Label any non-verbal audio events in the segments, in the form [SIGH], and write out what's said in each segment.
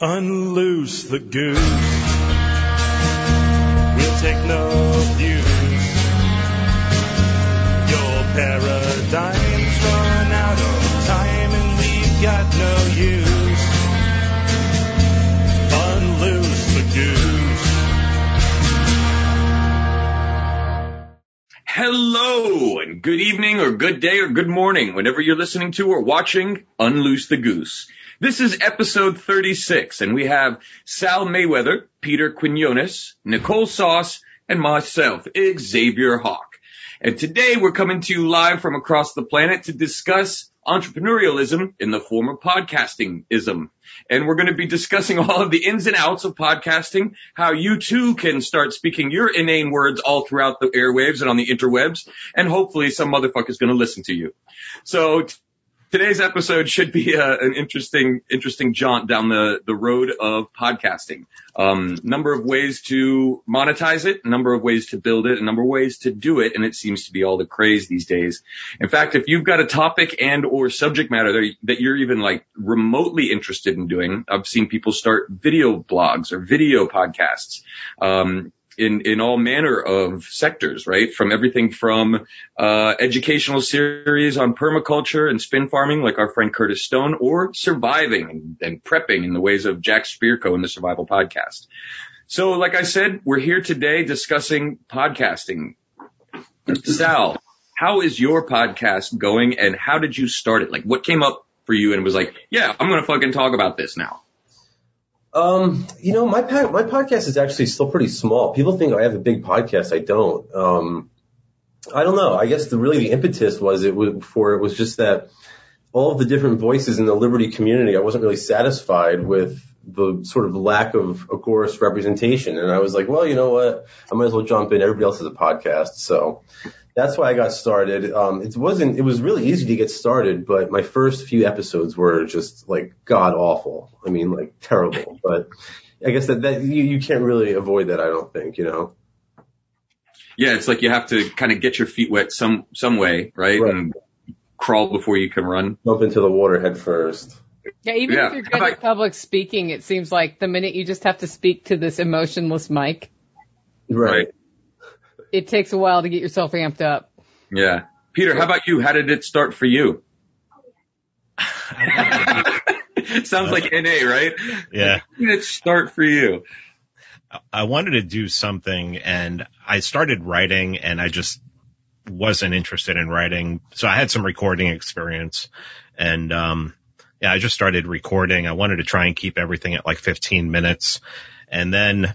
Unloose the goose. We'll take no views. Your paradigm's run out of time and we've got no use. Unloose the goose. Hello and good evening or good day or good morning whenever you're listening to or watching Unloose the Goose. This is episode 36 and we have Sal Mayweather, Peter Quinones, Nicole Sauce, and myself, Xavier Hawk. And today we're coming to you live from across the planet to discuss entrepreneurialism in the form of podcastingism. And we're going to be discussing [LAUGHS] all of the ins and outs of podcasting, how you too can start speaking your inane words all throughout the airwaves and on the interwebs, and hopefully some motherfucker's going to listen to you. So today's episode should be uh an interesting, interesting jaunt down the, the road of podcasting. Um, number of ways to monetize it, number of ways to build it, a number of ways to do it, and it seems to be all the craze these days. In fact, if you've got a topic and or subject matter that, that you're even like remotely interested in doing, I've seen people start video blogs or video podcasts. Um, in, in all manner of sectors, right? From everything from, uh, educational series on permaculture and spin farming, like our friend Curtis Stone, or surviving and, and prepping in the ways of Jack Spirko in the Survival Podcast. So, like I said, we're here today discussing podcasting. Sal, how is your podcast going and how did you start it? Like, what came up for you and was like, yeah, I'm going to fucking talk about this now? Um, you know, my my podcast is actually still pretty small. People think I have a big podcast. I don't. Um, I don't know. I guess the really the impetus was it was for it was just that all of the different voices in the Liberty community. I wasn't really satisfied with the sort of lack of agorist representation, and I was like, well, you know what? I might as well jump in. Everybody else has a podcast, so that's why I got started. Um, it wasn't, it was really easy to get started, but my first few episodes were just like god awful. I mean, like terrible, [LAUGHS] but I guess that, that you, you can't really avoid that. I don't think, you know? Yeah, it's like you have to kind of get your feet wet some, some way, right? Right. And crawl before you can run. Jump into the water head first. Yeah, even Yeah. if you're good about- at public speaking, it seems like the minute you just have to speak to this emotionless mic, Right. It takes a while to get yourself amped up. Yeah. Peter, how about you? How did it start for you? [LAUGHS] Sounds like NA, right? Yeah. How did it start for you? I wanted to do something and I started writing and I just wasn't interested in writing. So I had some recording experience and, um, yeah, I just started recording. I wanted to try and keep everything at like 15 minutes. And then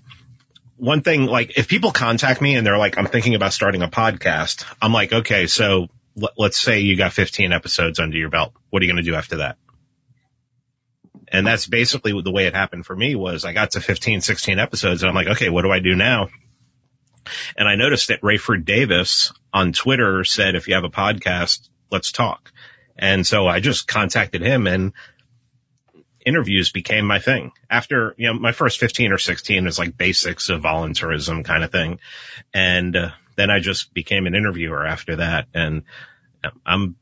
one thing, like if people contact me and they're like, I'm thinking about starting a podcast, I'm like, okay, so let, let's say you got 15 episodes under your belt. What are you going to do after that? And that's basically the way it happened for me was I got to 15, 16 episodes and I'm like, okay, what do I do now? And I noticed that Rayford Davis on Twitter said, if you have a podcast, let's talk. And so I just contacted him and interviews became my thing. After, you know, my first 15 or 16 is like basics of voluntarism kind of thing. And uh, then I just became an interviewer after that. And I'm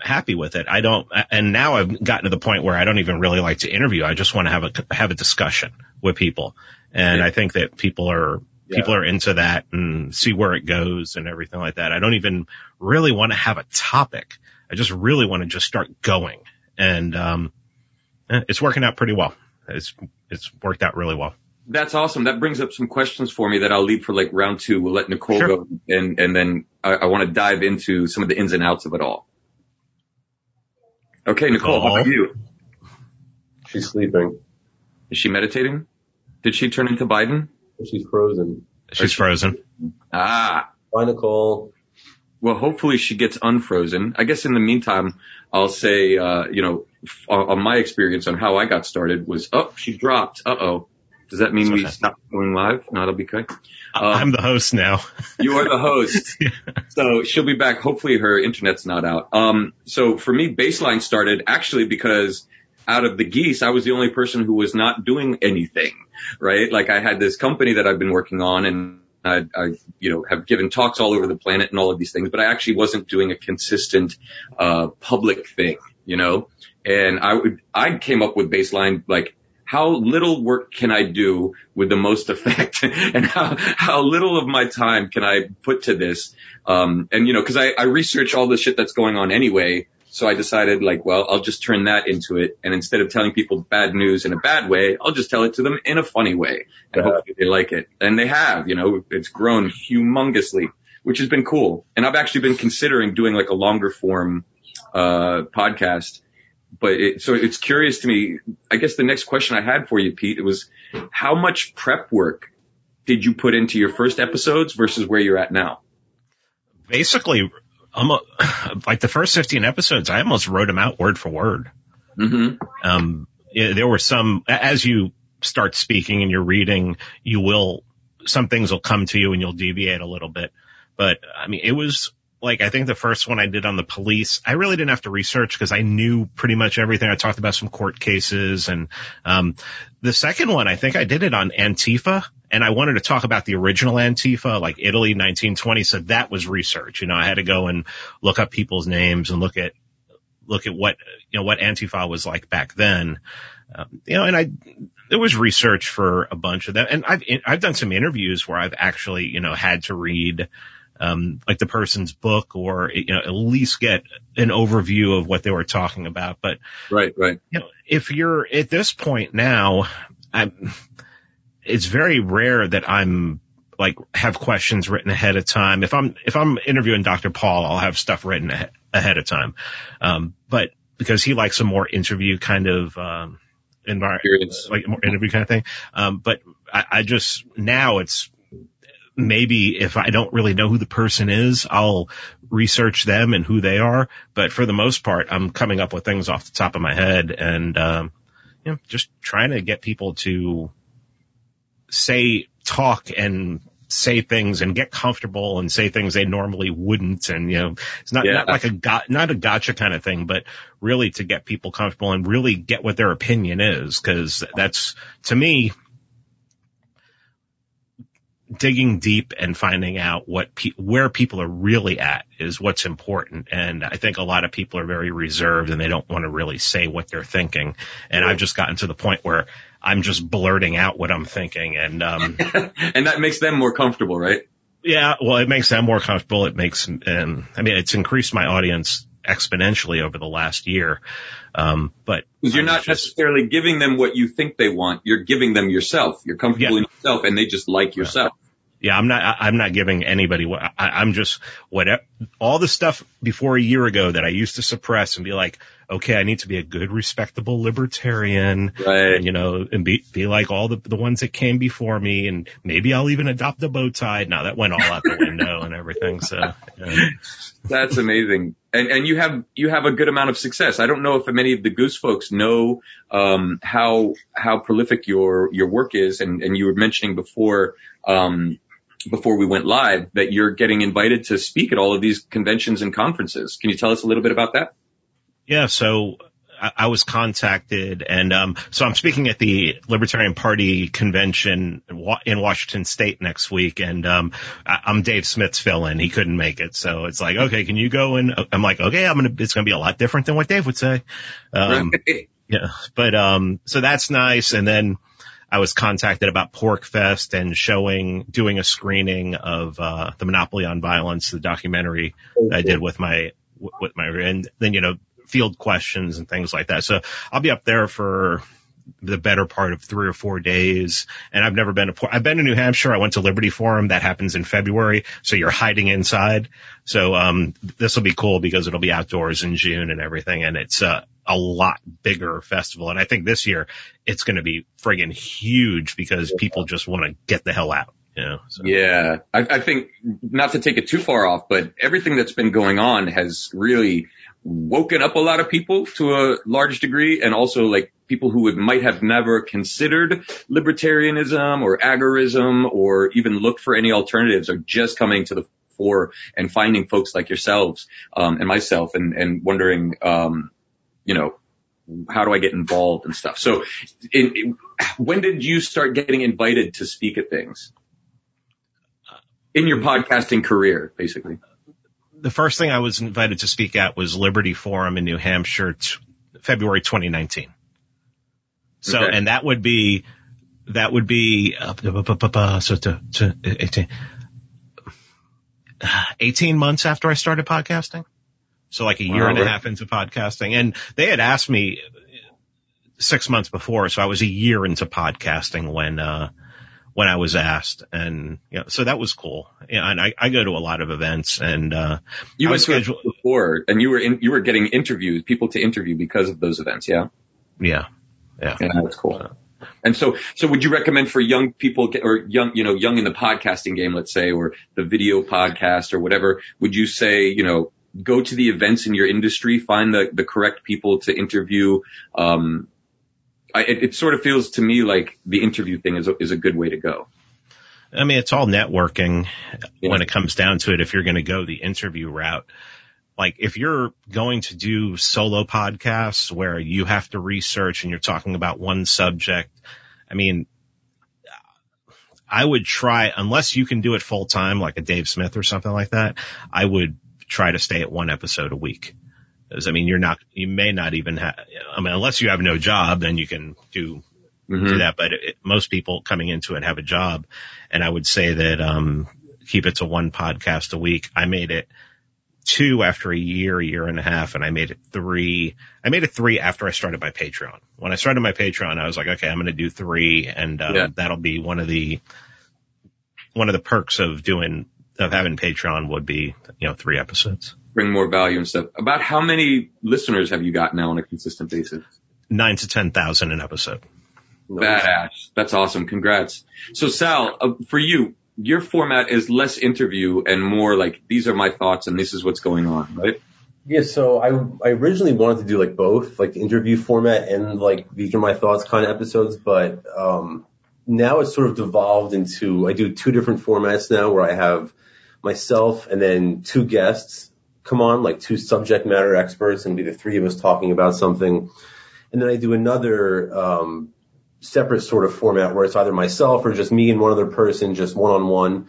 happy with it. I don't, and now I've gotten to the point where I don't even really like to interview. I just want to have a, have a discussion with people. And Yeah. I think that people are, people are into that and see where it goes and everything like that. I don't even really want to have a topic. I just really want to just start going. And, um, it's working out pretty well. It's, it's worked out really well. That's awesome. That brings up some questions for me that I'll leave for like round two. We'll let Nicole Sure. go and, and then I, I want to dive into some of the ins and outs of it all. Okay, Nicole, how about you? She's sleeping. Is she meditating? Did she turn into Biden? She's frozen. She's frozen. Ah, Bye, Nicole. Well, hopefully she gets unfrozen. I guess in the meantime, I'll say, uh, you know, f- on my experience on how I got started was, oh, she dropped. Uh oh. Does that mean we stop going live? No, that'll be good. I'm the host now. [LAUGHS] You are the host. [LAUGHS] so she'll be back. Hopefully her internet's not out. Um, so for me, baseline started actually because out of the geese, I was the only person who was not doing anything, right? Like I had this company that I've been working on and I, I, you know, have given talks all over the planet and all of these things, but I actually wasn't doing a consistent, uh, public thing, you know, and I would, I came up with baseline like how little work can I do with the most [LAUGHS] effect and how, how little of my time can I put to this? Um, and you know, cause I, I research all the shit that's going on anyway. So I decided like, well, I'll just turn that into it. And instead of telling people bad news in a bad way, I'll just tell it to them in a funny way and Yeah. hopefully they like it. And they have, you know, it's grown humongously, which has been cool. And I've actually been considering doing like a longer form, uh, podcast but it, so it's curious to me. I guess the next question I had for you, Pete, it was how much prep work did you put into your first episodes versus where you're at now? Basically, almost, [COUGHS] like the first 15 episodes, I almost wrote them out word for word. Mm-hmm. Um, there were some, as you start speaking and you're reading, you will, some things will come to you and you'll deviate a little bit. But I mean, it was like, I think the first one I did on the police, I really didn't have to research because I knew pretty much everything. I talked about some court cases and, um, the second one, I think I did it on Antifa and I wanted to talk about the original Antifa, like Italy 1920. So that was research. You know, I had to go and look up people's names and look at, look at what, you know, what Antifa was like back then. Um, you know, and I, there was research for a bunch of them and I've, I've done some interviews where I've actually, you know, had to read, um, like the person's book or, you know, at least get an overview of what they were talking about. But Right, right. you know, if you're at this point now, I'm, it's very rare that I'm like have questions written ahead of time. If I'm, if I'm interviewing Dr. Paul, I'll have stuff written ahe- ahead of time. Um, but because he likes a more interview kind of, um, environment, like more interview kind of thing. Um, but I, I just, now it's, maybe if I don't really know who the person is, I'll research them and who they are. But for the most part, I'm coming up with things off the top of my head and, um, you know, just trying to get people to say, talk and say things and get comfortable and say things they normally wouldn't. And, you know, it's not, Yeah. not like a got, not a gotcha kind of thing, but really to get people comfortable and really get what their opinion is. Cause that's to me, digging deep and finding out what pe- where people are really at is what's important. And I think a lot of people are very reserved and they don't want to really say what they're thinking. And I've just gotten to the point where I'm just blurting out what I'm thinking. And, um, [LAUGHS] and that makes them more comfortable, right? yeah, well, it makes them more comfortable. It makes, um, I mean, it's increased my audience exponentially over the last year. Um, but you're I not just- necessarily giving them what you think they want. You're giving them yourself. You're comfortable Yeah. in yourself and they just like yourself. Yeah, I'm not. I'm not giving anybody. what I, I'm just whatever. All the stuff before a year ago that I used to suppress and be like, okay, I need to be a good, respectable libertarian, Right. and, you know, and be be like all the the ones that came before me, and maybe I'll even adopt a bow tie. Now that went all out the window and everything. So yeah. That's amazing. And and you have you have a good amount of success. I don't know if many of the Goose folks know um how how prolific your your work is and and you were mentioning before um before we went live that you're getting invited to speak at all of these conventions and conferences. Can you tell us a little bit about that? Yeah, so I, I was contacted and, um, so I'm speaking at the Libertarian Party convention in Washington state next week and, um, I, I'm Dave Smith's fill-in. He couldn't make it. So it's like, okay, can you go and I'm like, okay, I'm going to, it's going to be a lot different than what Dave would say. Um, yeah, but, um, so that's nice. And then I was contacted about PorcFest and showing, doing a screening of, uh, the Monopoly on Violence, the documentary I did with my, with my, and then, you know, field questions and things like that. So I'll be up there for the better part of three or four days. And I've never been to, I've been to New Hampshire. I went to Liberty Forum. That happens in February. So you're hiding inside. So, um, this will be cool because it'll be outdoors in June and everything. And it's, uh, a lot bigger festival. And I think this year it's going to be friggin' huge because people just want to get the hell out. You know, so. Yeah, I, I think not to take it too far off, but everything that's been going on has really woken up a lot of people to a large degree, and also like people who would might have never considered libertarianism or agorism or even looked for any alternatives are just coming to the fore and finding folks like yourselves um, and myself and and wondering, um, you know, how do I get involved and stuff. So, when did you start getting invited to speak at things? in your podcasting career, basically. The first thing I was invited to speak at was Liberty Forum in New Hampshire, t- February 2019. So, Okay. and that would be, that would be, uh, so to, to 18, 18 months after I started podcasting. So like a year Wow, and a right. half into podcasting. And they had asked me six months before. So I was a year into podcasting when, uh, when I was asked and, you know, so that was cool. Yeah. And I, I go to a lot of events and, uh, You I went scheduled- before, and you were in, you were getting interviews, people to interview because of those events. Yeah, yeah, yeah. yeah, that's cool. And so, so would you recommend for young people or young, you know, young in the podcasting game, let's say, or the video podcast or whatever? Would you say, you know, go to the events in your industry, find the the correct people to interview? Um, I, it, it sort of feels to me like the interview thing is a, is a good way to go. I mean, it's all networking Yeah. when it comes down to it. If you're going to go the interview route, like if you're going to do solo podcasts where you have to research and you're talking about one subject, I mean, I would try, unless you can do it full time, like a Dave Smith or something like that, I would try to stay at one episode a week. I mean, you're not, you may not even have, I mean, unless you have no job, then you can do Mhm. do that. But it, most people coming into it have a job. And I would say that, um, keep it to one podcast a week. I made it two after a year, a year and a half, and I made it three. I made it three after I started my Patreon. When I started my Patreon, I was like, okay, I'm going to do three and, um, Yeah. that'll be one of the, one of the perks of doing, of having Patreon would be, you know, three episodes. Bring more value and stuff. About how many listeners have you got now on a consistent basis? Nine to 10,000 an episode. Badass. That's awesome. Congrats. So Sal, uh, for you, your format is less interview and more like these are my thoughts and this is what's going on, right? Yeah, so I I originally wanted to do like both, like the interview format and like these are my thoughts kind of episodes, but um now it's sort of devolved into I do two different formats now where I have myself and then two guests come on, like two subject matter experts and be the three of us talking about something. And then I do another um separate sort of format where it's either myself or just me and one other person, just one on one.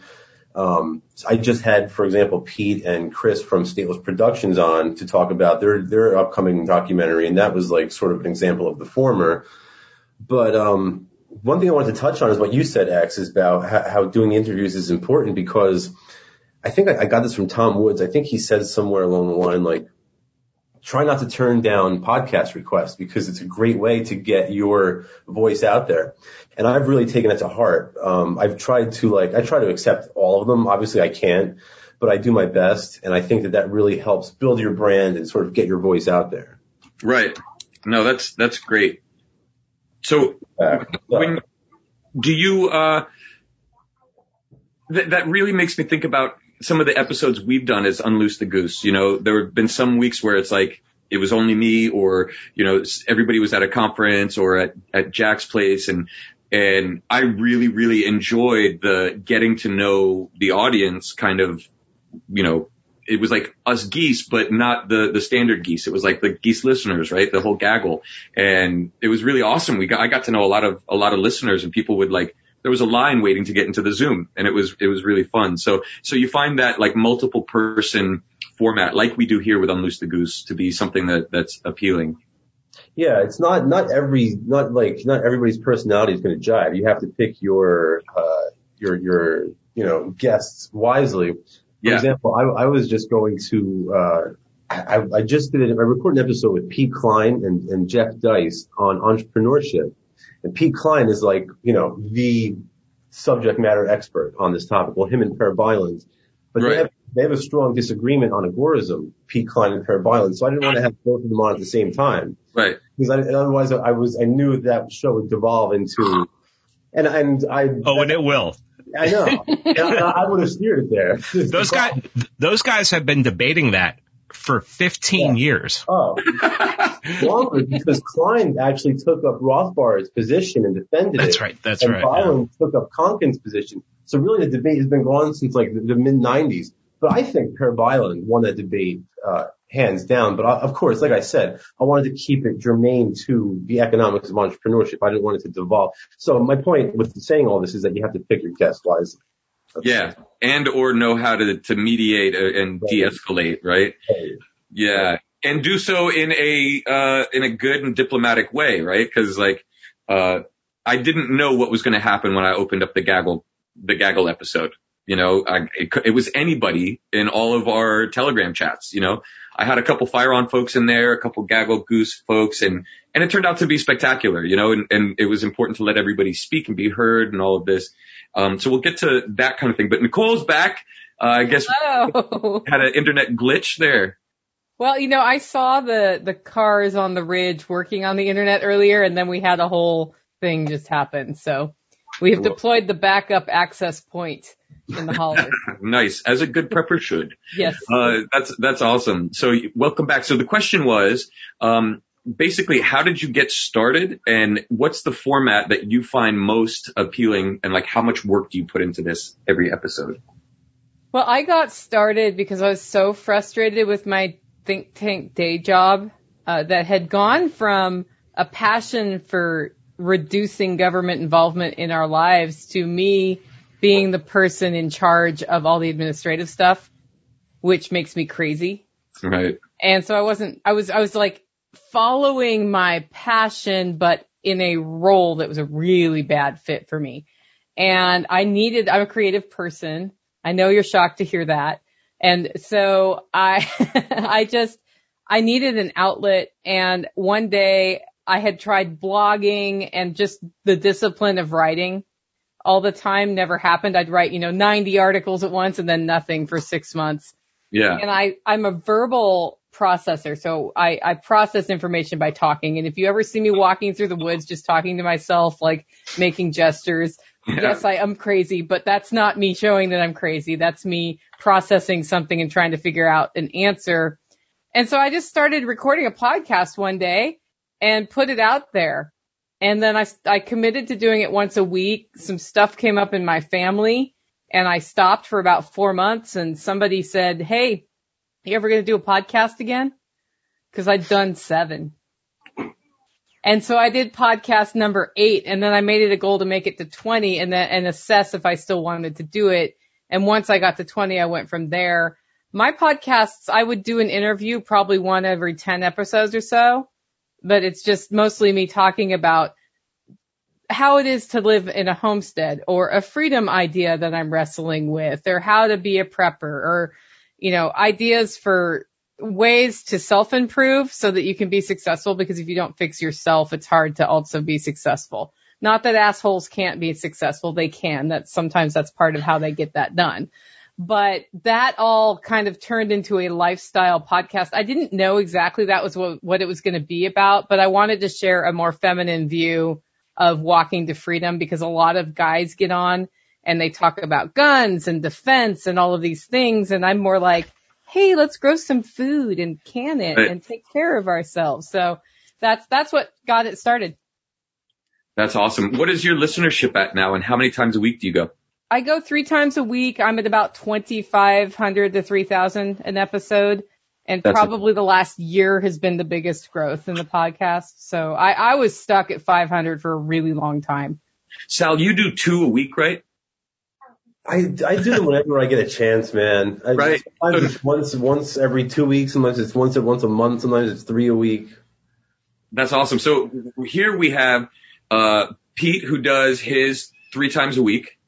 I just had, for example, Pete and Chris from Stateless Productions on to talk about their their upcoming documentary, and that was like sort of an example of the former. But um, one thing I wanted to touch on is what you said, X, is about how, how doing interviews is important because I think I, I got this from Tom Woods. I think he said somewhere along the line like, try not to turn down podcast requests because it's a great way to get your voice out there. And I've really taken it to heart. Um, I've tried to like, I try to accept all of them. Obviously I can't, but I do my best. And I think that that really helps build your brand and sort of get your voice out there. Right. No, that's, that's great. So Uh, when do you, uh, that really makes me think about some of the episodes we've done is Unloose the Goose. You know, there have been some weeks where it's like, it was only me or, you know, everybody was at a conference or at, at Jack's place and, and I really, really enjoyed the getting to know the audience kind of, you know, it was like us geese, but not the, the standard geese. It was like the geese listeners, right? The whole gaggle. And it was really awesome. We got, I got to know a lot of, a lot of listeners and people would like, there was a line waiting to get into the Zoom and it was, it was really fun. So, so you find that like multiple person format, like we do here with Unloose the Goose to be something that, that's appealing. Yeah, it's not not every not like not everybody's personality is going to jive. You have to pick your uh your your you know guests wisely. For Yeah. example, I, I was just going to uh I, I just did it. I recorded an episode with Pete Klein and, and Jeff Deist on entrepreneurship, and Pete Klein is like you know the subject matter expert on this topic. Well, him and Per Bylund, but Right. they have they have a strong disagreement on agorism. Pete Klein and Per Bylund, so I didn't want to have both of them on at the same time Right. because I, otherwise I was I knew that show would devolve into and and I Oh, and it will. I know [LAUGHS] I, I would have steered it there. Those guys, those guys have been debating that for 15 years. Oh, [LAUGHS] longer because Klein actually took up Rothbard's position and defended That's it. That's right. That's and right. yeah. Took up Konkin's position. So really the debate has been going since like the, the mid 90s. But I think Per Bylund won that debate uh, hands down. But I, of course, like I said, I wanted to keep it germane to the economics of entrepreneurship. I didn't want it to devolve. So my point with saying all this is that you have to pick your guests wisely. Yeah. And or know how to, to mediate uh, and de-escalate, right? Yeah. And do so in a, uh, in a good and diplomatic way, right? Cause like, uh, I didn't know what was going to happen when I opened up the gaggle, the gaggle episode. You know, I, it, it was anybody in all of our Telegram chats. You know, I had a couple Fire On folks in there, a couple Gaggle Goose folks, and and it turned out to be spectacular. You know, and and it was important to let everybody speak and be heard and all of this. Um, so we'll get to that kind of thing. But Nicole's back. Uh, I guess [LAUGHS] had an internet glitch there. Well, you know, I saw the the cars on the ridge working on the internet earlier, and then we had a whole thing just happen. So we have deployed the backup access point in the holler. [LAUGHS] Nice, as a good prepper should. yes. Uh, that's that's awesome. So welcome back. So the question was, um, basically, how did you get started, and what's the format that you find most appealing, and like how much work do you put into this every episode? Well, I got started because I was so frustrated with my think tank day job uh, that had gone from a passion for reducing government involvement in our lives to me being the person in charge of all the administrative stuff, which makes me crazy. Right. And so I wasn't, I was, I was like following my passion, but in a role that was a really bad fit for me. And I needed, I'm a creative person. I know you're shocked to hear that. And so I, [LAUGHS] I just, I needed an outlet. And one day I had tried blogging and just the discipline of writing all the time never happened. I'd write, you know, 90 articles at once and then nothing for six months Yeah. and I, I'm a verbal processor. So I, I process information by talking. And if you ever see me walking through the woods, just talking to myself, like making gestures, Yeah. yes, I am crazy, but that's not me showing that I'm crazy. That's me processing something and trying to figure out an answer. And so I just started recording a podcast one day and put it out there. And then I, I committed to doing it once a week. Some stuff came up in my family and I stopped for about four months and somebody said, Hey, you ever going to do a podcast again? Cause I'd done seven. And so I did podcast number eight and then I made it a goal to make it to 20 and then, and assess if I still wanted to do it. And once I got to 20, I went from there. My podcasts, I would do an interview probably one every 10 episodes or so, but it's just mostly me talking about how it is to live in a homestead or a freedom idea that I'm wrestling with or how to be a prepper or, you know, ideas for ways to self improve so that you can be successful because if you don't fix yourself, it's hard to also be successful. Not that assholes can't be successful. They can. That sometimes that's part of how they get that done. But that all kind of turned into a lifestyle podcast. I didn't know exactly that was what, what it was going to be about, but I wanted to share a more feminine view of walking to freedom because a lot of guys get on and they talk about guns and defense and all of these things. And I'm more like, Hey, let's grow some food and can it Right. and take care of ourselves. So that's, that's what got it started. That's awesome. What is your listenership at now, and how many times a week do you go? I go three times a week. I'm at about 2,500 to 3,000 an episode. And That's probably the last year has been the biggest growth in the podcast. So I, I was stuck at 500 for a really long time. Sal, you do two a week, right? I, I do them whenever I get a chance, man. I, Right. Sometimes it's once once every two weeks. Sometimes it's once once a month. Sometimes it's three a week. That's awesome. So here we have uh, Pete who does his three times a week,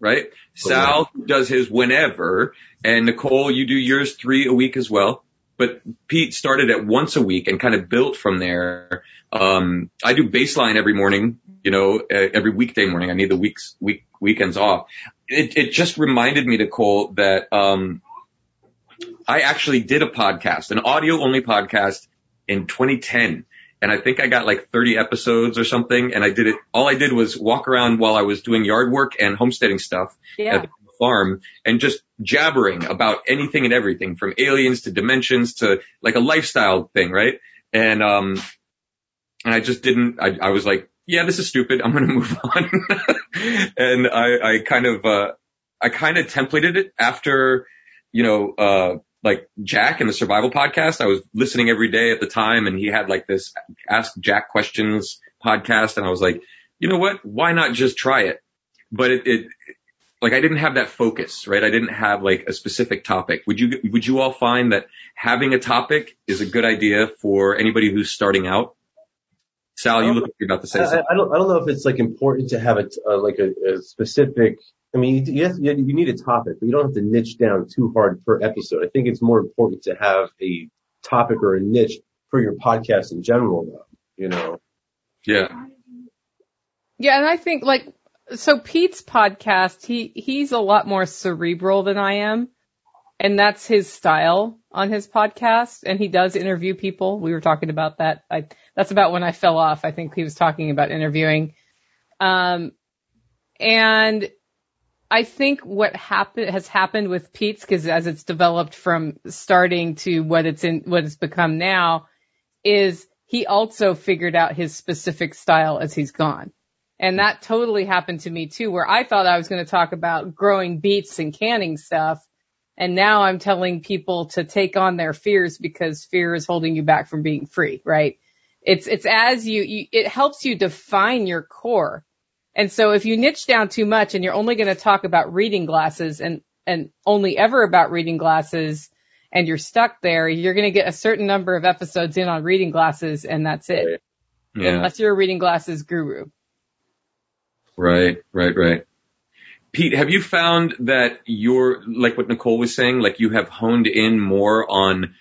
right? Sal who does his whenever, and Nicole, you do yours three a week as well. But Pete started at once a week and kind of built from there. Um, I do baseline every morning, you know, every weekday morning. I need the weeks week weekends off. It it just reminded me, Nicole, that um, I actually did a podcast, an audio only podcast in 2010 and I think I got like 30 episodes or something. And I did it. All I did was walk around while I was doing yard work and homesteading stuff Yeah. at the farm and just jabbering about anything and everything from aliens to dimensions to like a lifestyle thing. Right. And, um, and I just didn't, I, I was like, yeah, this is stupid. I'm going to move on. [LAUGHS] and I, I kind of, uh, I kind of templated it after, you know, uh, like Jack in the survival podcast. I was listening every day at the time and he had like this ask Jack questions podcast. And I was like, you know what? Why not just try it? But it, it, like I didn't have that focus, right? I didn't have like a specific topic. Would you, would you all find that having a topic is a good idea for anybody who's starting out? Sal, you look like you're about to say I, something. I don't I don't know if it's like important to have a uh, like a, a specific. I mean, you, have, you you need a topic, but you don't have to niche down too hard per episode. I think it's more important to have a topic or a niche for your podcast in general, though. You know. Yeah. Yeah, and I think like so Pete's podcast, he he's a lot more cerebral than I am. And that's his style on his podcast and he does interview people. We were talking about that. I that's about when I fell off. I think he was talking about interviewing. Um and I think what happened has happened with Pete's because as it's developed from starting to what it's in what it's become now is he also figured out his specific style as he's gone. And that totally happened to me too, where I thought I was going to talk about growing beets and canning stuff. And now I'm telling people to take on their fears because fear is holding you back from being free, right? It's, it's as you, you it helps you define your core. And so if you niche down too much and you're only going to talk about reading glasses and, and only ever about reading glasses and you're stuck there, you're going to get a certain number of episodes in on reading glasses and that's it. Yeah. Unless you're a reading glasses guru. Right, right, right. Pete, have you found that you're, like what Nicole was saying, like you have honed in more on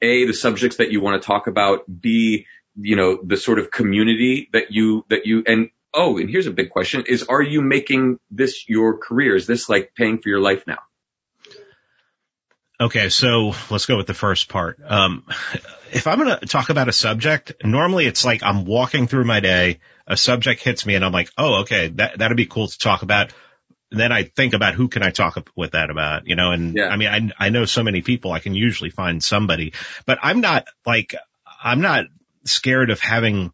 A, the subjects that you want to talk about, B, you know, the sort of community that you, that you, and oh, and here's a big question is, are you making this your career? Is this like paying for your life now? Okay, so let's go with the first part. Um, if I'm going to talk about a subject, normally it's like I'm walking through my day, a subject hits me and I'm like, oh, okay, that, that'd be cool to talk about. Then I think about who can I talk with that about, you know, and Yeah. I mean, I, I know so many people, I can usually find somebody, but I'm not like, I'm not scared of having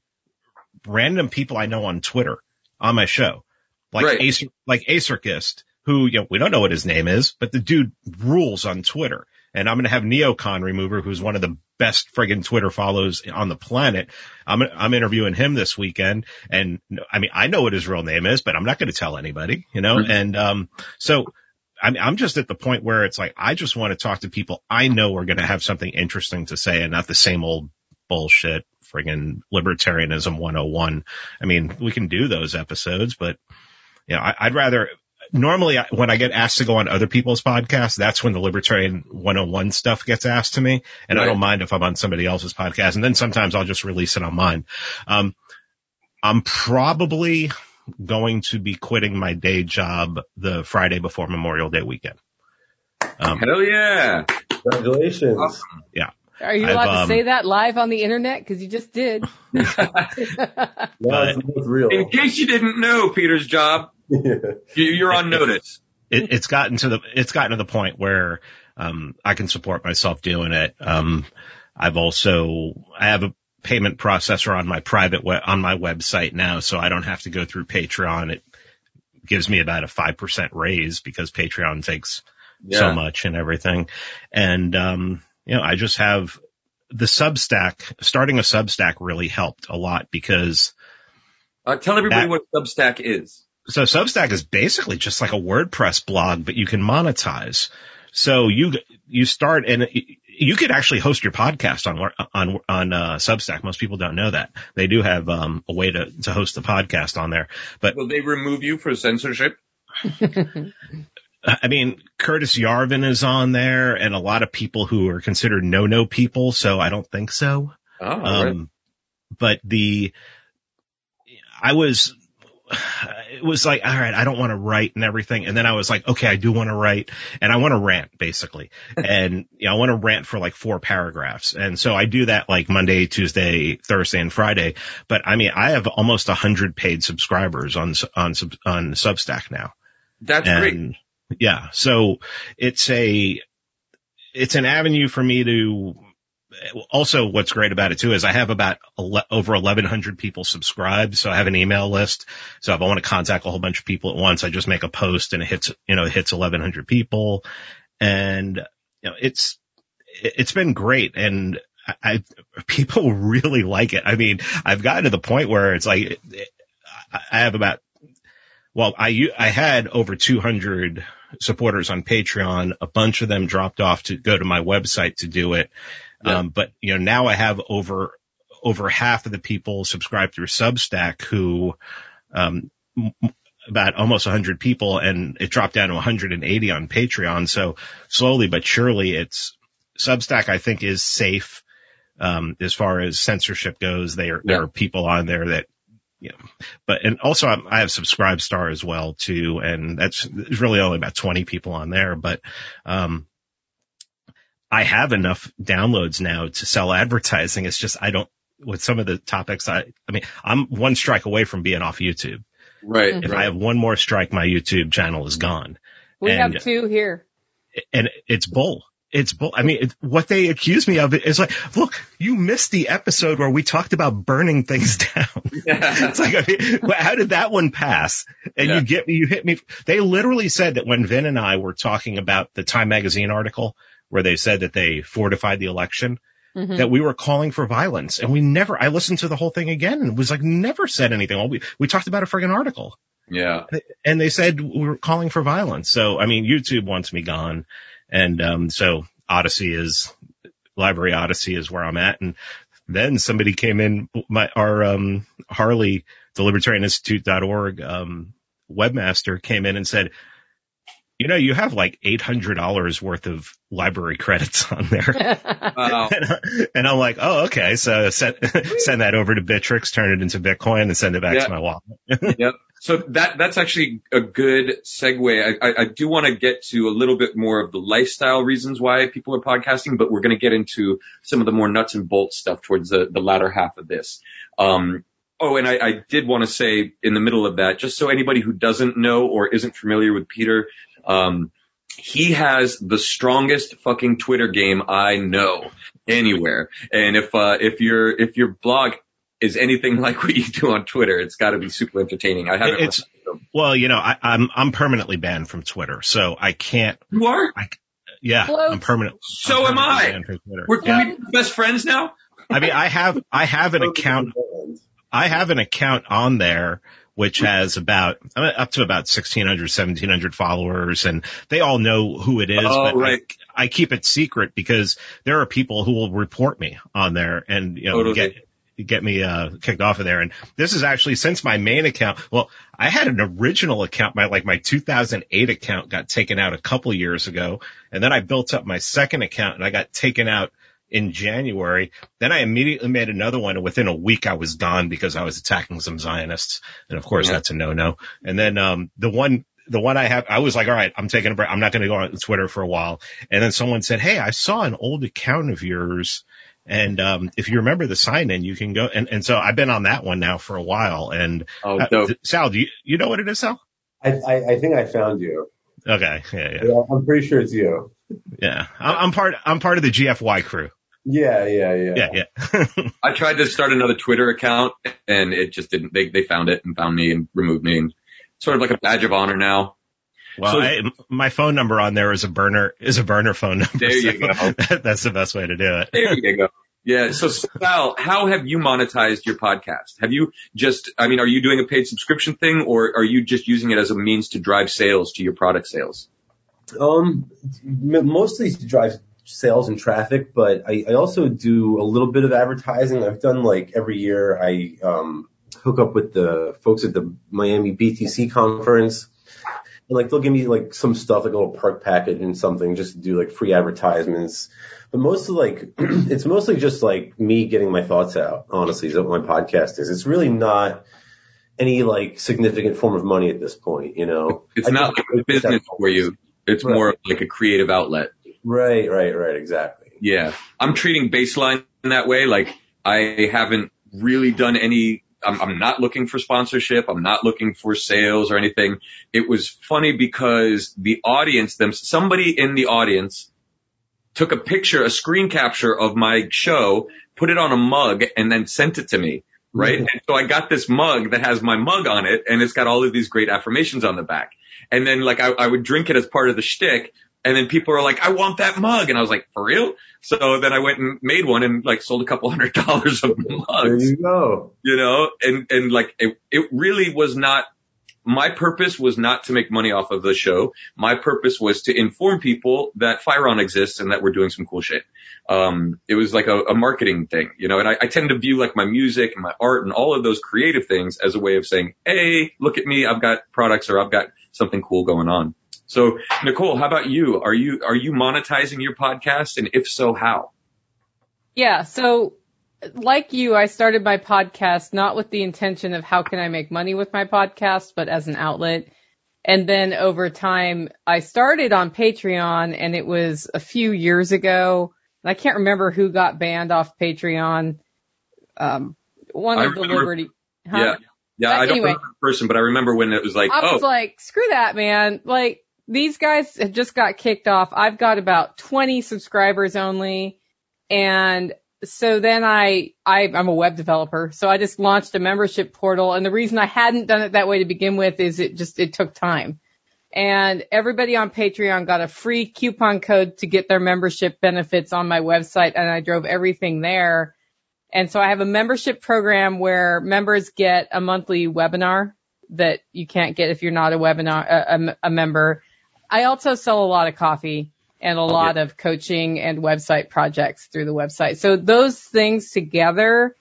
random people I know on Twitter on my show. Like Right. Acer, like Acerkist, who, you know, we don't know what his name is, but the dude rules on Twitter. And I'm going to have Neocon Remover, who's one of the best friggin' Twitter follows on the planet. I'm, I'm interviewing him this weekend. And I mean, I know what his real name is, but I'm not going to tell anybody, you know? Mhm. And, um, so I'm, I'm just at the point where it's like, I just want to talk to people I know are going to have something interesting to say and not the same old bullshit, friggin' libertarianism 101. I mean, we can do those episodes, but you know, I'd rather, normally I- when I get asked to go on other people's podcasts, that's when the libertarian 101 stuff gets asked to me. And I don't mind if I'm on somebody else's podcast. And then sometimes I'll just release it on mine. Um, I'm probably going to be quitting my day job the Friday before Memorial Day weekend. Um, Hell yeah. Congratulations. Awesome. Are you I've, allowed to um, say that live on the internet? Cause you just did. No, it's, it's real. In case you didn't know Peter's job, [LAUGHS] you- you're on notice. it, it's gotten to the it's gotten to the point where um I can support myself doing it. Um I've also I have a payment processor on my private we- on my website now, so I don't have to go through Patreon. It gives me about a five percent raise because Patreon takes so much and everything. And um you know I just have the Substack starting a Substack really helped a lot because Uh, tell everybody That- what Substack is. So Substack is basically just like a WordPress blog, but you can monetize. So you you start and you could actually host your podcast on on on uh, Substack. Most people don't know that they do have um, a way to to host the podcast on there. But Will they remove you for censorship? [LAUGHS] I mean, Curtis Yarvin is on there, and a lot of people who are considered no no people. So I don't think so. Oh, right. Um, but the, I was, [SIGHS] it was like, all right, I don't want to write and everything. And then I was like, okay, I do want to write and I want to rant basically. [LAUGHS] and, you know, I want to rant for like four paragraphs. And so I do that like Monday, Tuesday, Thursday and Friday. But I mean, I have almost a hundred paid subscribers on, on, on Substack now. That's great. Yeah, so it's a, it's an avenue for me to, also what's great about it too is I have about over 1100 people subscribed. So I have an email list. So if I want to contact a whole bunch of people at once, I just make a post and it hits, you know, it hits 1100 people and you know, it's, it- it's been great. And I, people [LAUGHS] really like it. I mean, I've gotten to the point where it's like, I have about well, I, I had over 200 supporters on Patreon. A bunch of them dropped off to go to my website to do it. Yeah. Um, but you know, now I have over over half of the people subscribe through Substack who, um, m- about almost 100 people and it dropped down to 180 on Patreon. So slowly but surely it's Substack, I think is safe. Um, as far as censorship goes, there, there are people on there that, you know, but, and also I'm, I have Subscribestar as well too. And that's, there's really only about 20 people on there, but, um, I have enough downloads now to sell advertising. It's just, I don't, with some of the topics, I, I mean, I'm one strike away from being off YouTube. Right. Mhm. If. I have one more strike, my YouTube channel is gone. We And- have two here. And it's bull. It's bull. I mean, it, what they accuse me of is like, look, you missed the episode where we talked about burning things [LAUGHS] down. Yeah. it's like, I mean, how did that one pass? And Yeah. you get me, you hit me. They literally said that when Vin and I were talking about the Time Magazine article where they said that they fortified the election, Mhm. that we were calling for violence. And we never, I listened to the whole thing again and was like, never said anything. All We, we talked about a friggin' article yeah. and they said we were calling for violence. So, I mean, YouTube wants me gone. And, um, so Odysee is, LBRY Odysee is where I'm at. And then somebody came in, my, our, um, Harley, the libertarianinstitute.org, um, webmaster came in and said, you know, you have like $800 worth of LBRY credits on there. [LAUGHS] Wow. And, I- and I'm like, oh, okay. So send, [LAUGHS] send that over to Bittrex, turn it into Bitcoin and send it back to my wallet. [LAUGHS] yep. So that that's actually a good segue. I, I, I do want to get to a little bit more of the lifestyle reasons why people are podcasting, but we're going to get into some of the more nuts and bolts stuff towards the, the latter half of this. Um, oh, and I, I did want to say in the middle of that, just so anybody who doesn't know or isn't familiar with Peter, um, he has the strongest fucking Twitter game I know anywhere. And if uh, if your if your blog is anything [LAUGHS] like what you do on Twitter, it's got to be super entertaining. I haven't. It's- Well, you know, I, I'm I'm permanently banned from Twitter, so I can't. you are. Yeah, Close. I'm permanent. So I'm am I. banned from Twitter. We're Yeah. can we be best friends now. I mean, I have I have an account. I have an account on there which has about up to about 1600 1700 followers and they all know who it is Oh, but right. I, I keep it secret because there are people who will report me on there and you know Totally. get get me uh kicked off of there and this is actually since my main account well I had an original account my like my 2008 account got taken out a couple years ago and then I built up my second account and I got taken out in January. Then I immediately made another one and within a week I was gone because I was attacking some Zionists. And of course Yeah. that's a no-no. And then, um, the one, the one I have, I was like, all right, I'm taking a break. I'm not going to go on Twitter for a while. And then someone said, Hey, I saw an old account of yours. And, um, if you remember the sign in, you can go. And, and so I've been on that one now for a while. And, Oh, uh. Sal, do you, you know what it is, Sal? I, I, I think I found you. Okay. Yeah. Yeah. Yeah, I'm pretty sure it's you. Yeah. I'm, I'm part, I'm part of the GFY crew. Yeah, yeah, yeah. Yeah. Yeah. [LAUGHS] I tried to start another Twitter account and it just didn't. They they found it and found me and removed me. And sort of like a badge of honor now. Well, So- I, my phone number on there is a burner is a burner phone number. There you so go. [LAUGHS] that- that's the best way to do it. There you go. Yeah. So Sal, how have you monetized your podcast? Have you just, I mean, are you doing a paid subscription thing or are you just using it as a means to drive sales to your product sales? Um, m- mostly to drive sales and traffic, but I, I also do a little bit of advertising. I've done like every year I um, hook up with the folks at the Miami BTC conference. And like they'll give me like some stuff, like a little perk package and something just to do like free advertisements. But mostly like, [CLEARS THROAT] it's mostly just like me getting my thoughts out, honestly, is what my podcast is. It's really not any like significant form of money at this point, you know? It's I not like a business for you. It's Right. more like a creative outlet. Right, right, right, exactly. Yeah. I'm treating baseline in that way. Like I haven't really done any, I'm, I'm not looking for sponsorship. I'm not looking for sales or anything. It was funny because the audience, them, somebody in the audience took a picture, a screen capture of my show, put it on a mug and then sent it to me. Right. Mhm. And so I got this mug that has my mug on it and it's got all of these great affirmations on the back. And then like I, I would drink it as part of the shtick and then people are like, I want that mug. And I was like, for real? So then I went and made one and like sold a couple hundred dollars of mugs. There you go. you know, and, and like it, it really was not my purpose was not to make money off of the show. My purpose was to inform people that FireOn exists and that we're doing some cool shit. Um, it was like a, a marketing thing, you know, and I, I tend to view like my music and my art and all of those creative things as a way of saying, Hey, look at me. I've got products or I've got something cool going on. So Nicole, how about you? Are you, are you monetizing your podcast? And if so, how? Yeah. So like you, I started my podcast not with the intention of how can I make money with my podcast, but as an outlet. And then over time, I started on Patreon and it was a few years ago. I can't remember who got banned off Patreon. Um, one I of the Liberty. huh? Yeah. Yeah. But I don't remember the person, but I remember when it was like, I oh, was like, screw that, man. Like, these guys have just got kicked off. I've got about 20 subscribers only. And so then I, I, I'm a web developer. So I just launched a membership portal. And the reason I hadn't done it that way to begin with is it just, it took time. And everybody on Patreon got a free coupon code to get their membership benefits on my website. And I drove everything there. And so I have a membership program where members get a monthly webinar that you can't get if you're not a webinar, a, a, a member. I also sell a lot of coffee and a lot of coaching and website projects through the website. So those things together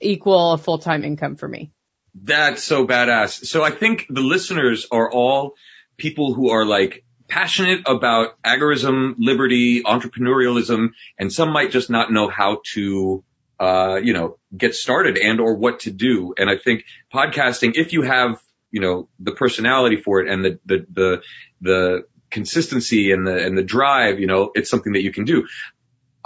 equal a full-time income for me. That's so badass. So I think the listeners are all people who are like passionate about agorism, liberty, entrepreneurialism, and some might just not know how to, uh, you know, get started and or what to do. And I think podcasting, if you have, you know, the personality for it and the, the, the, the consistency and the, and the drive, you know, it's something that you can do.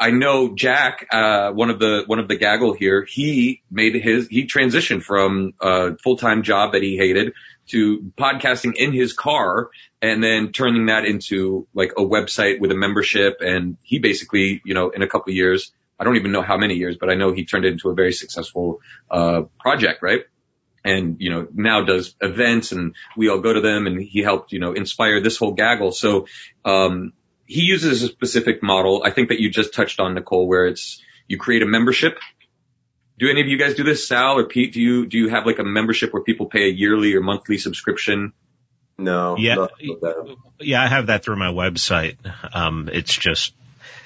I know Jack, uh, one of the, one of the gaggle here, he made his, he transitioned from a full-time job that he hated to podcasting in his car and then turning that into like a website with a membership. And he basically, you know, in a couple of years, I don't even know how many years, but I know he turned it into a very successful, uh, project, right? And you know now does events and we all go to them and he helped you know inspire this whole gaggle so um he uses a specific model i think that you just touched on nicole where it's you create a membership do any of you guys do this sal or pete do you do you have like a membership where people pay a yearly or monthly subscription No. Yeah. nothing like that. Yeah, I have that through my website. Um, it's just,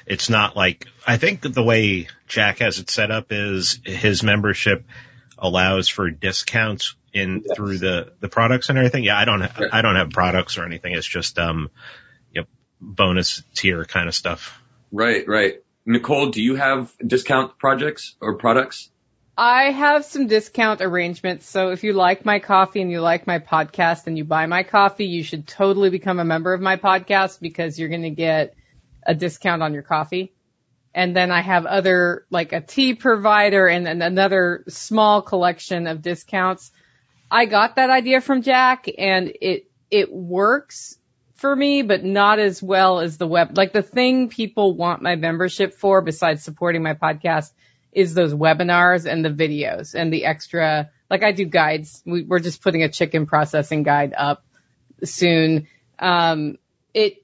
it's not like, I think the way Jack has it set up is his membership allows for discounts in Yes. through the, the products and everything. Yeah, I don't, ha- I don't have products or anything. It's just, um, yep, bonus tier kind of stuff. right right nicole do you have discount projects or products I have some discount arrangements. So if you like my coffee and you like my podcast and you buy my coffee, you should totally become a member of my podcast because you're going to get a discount on your coffee. And then I have other, like a tea provider and, and another small collection of discounts. I got that idea from Jack and it, it works for me, but not as well as the web. Like the thing people want my membership for besides supporting my podcast is those webinars and the videos and the extra, like I do guides. We, we're just putting a chicken processing guide up soon. Um, it,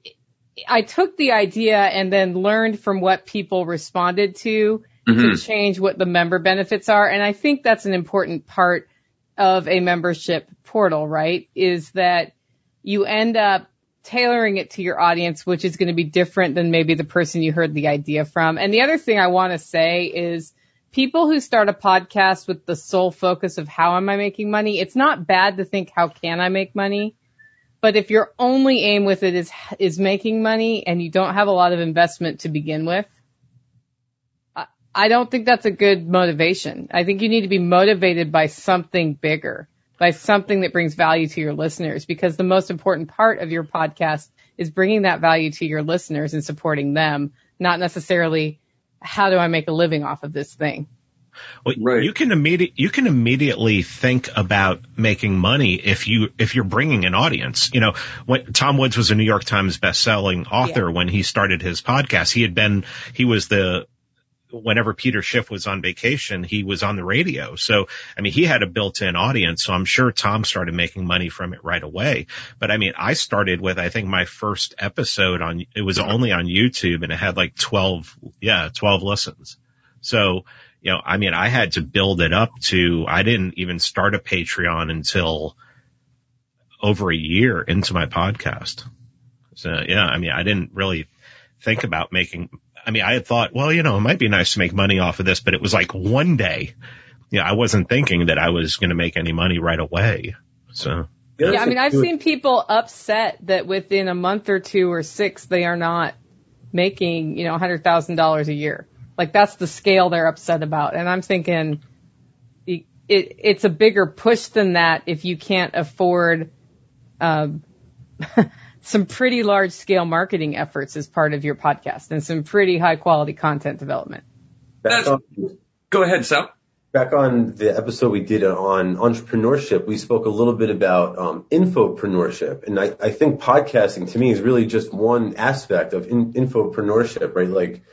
I took the idea and then learned from what people responded to to mm-hmm. change what the member benefits are. And I think that's an important part of a membership portal, right? Is that you end up tailoring it to your audience, which is going to be different than maybe the person you heard the idea from. And the other thing I want to say is people who start a podcast with the sole focus of how am I making money, it's not bad to think how can I make money? But if your only aim with it is is making money and you don't have a lot of investment to begin with, I- I don't think that's a good motivation. I think you need to be motivated by something bigger, by something that brings value to your listeners because the most important part of your podcast is bringing that value to your listeners and supporting them, not necessarily how do I make a living off of this thing. Well, Right. you can immediate you can immediately think about making money if you if you're bringing an audience. You know, when Tom Woods was a New York Times best-selling author when he started his podcast. He had been he was the whenever Peter Schiff was on vacation, he was on the radio. So, I mean, he had a built-in audience. So I'm sure Tom started making money from it right away. But I mean, I started with, I think my first episode on, it was only on YouTube and it had like 12, yeah, 12 listens. So, you know, I mean, I had to build it up to, I didn't even start a Patreon until over a year into my podcast. So yeah, I mean, I didn't really think about making, I mean, I had thought, well, you know, it might be nice to make money off of this, but it was like one day. Yeah, I wasn't thinking that I was going to make any money right away. So. Yeah, I mean, I've seen people upset that within a month or two or six, they are not making, you know, $100,000 a year. Like that's the scale they're upset about. And I'm thinking it, it's a bigger push than that if you can't afford, um, [LAUGHS] some pretty large scale marketing efforts as part of your podcast and some pretty high quality content development. On, go ahead, Sal. Back on the episode we did on entrepreneurship, we spoke a little bit about um, infopreneurship, and I, I think podcasting to me is really just one aspect of in, infopreneurship, right? Like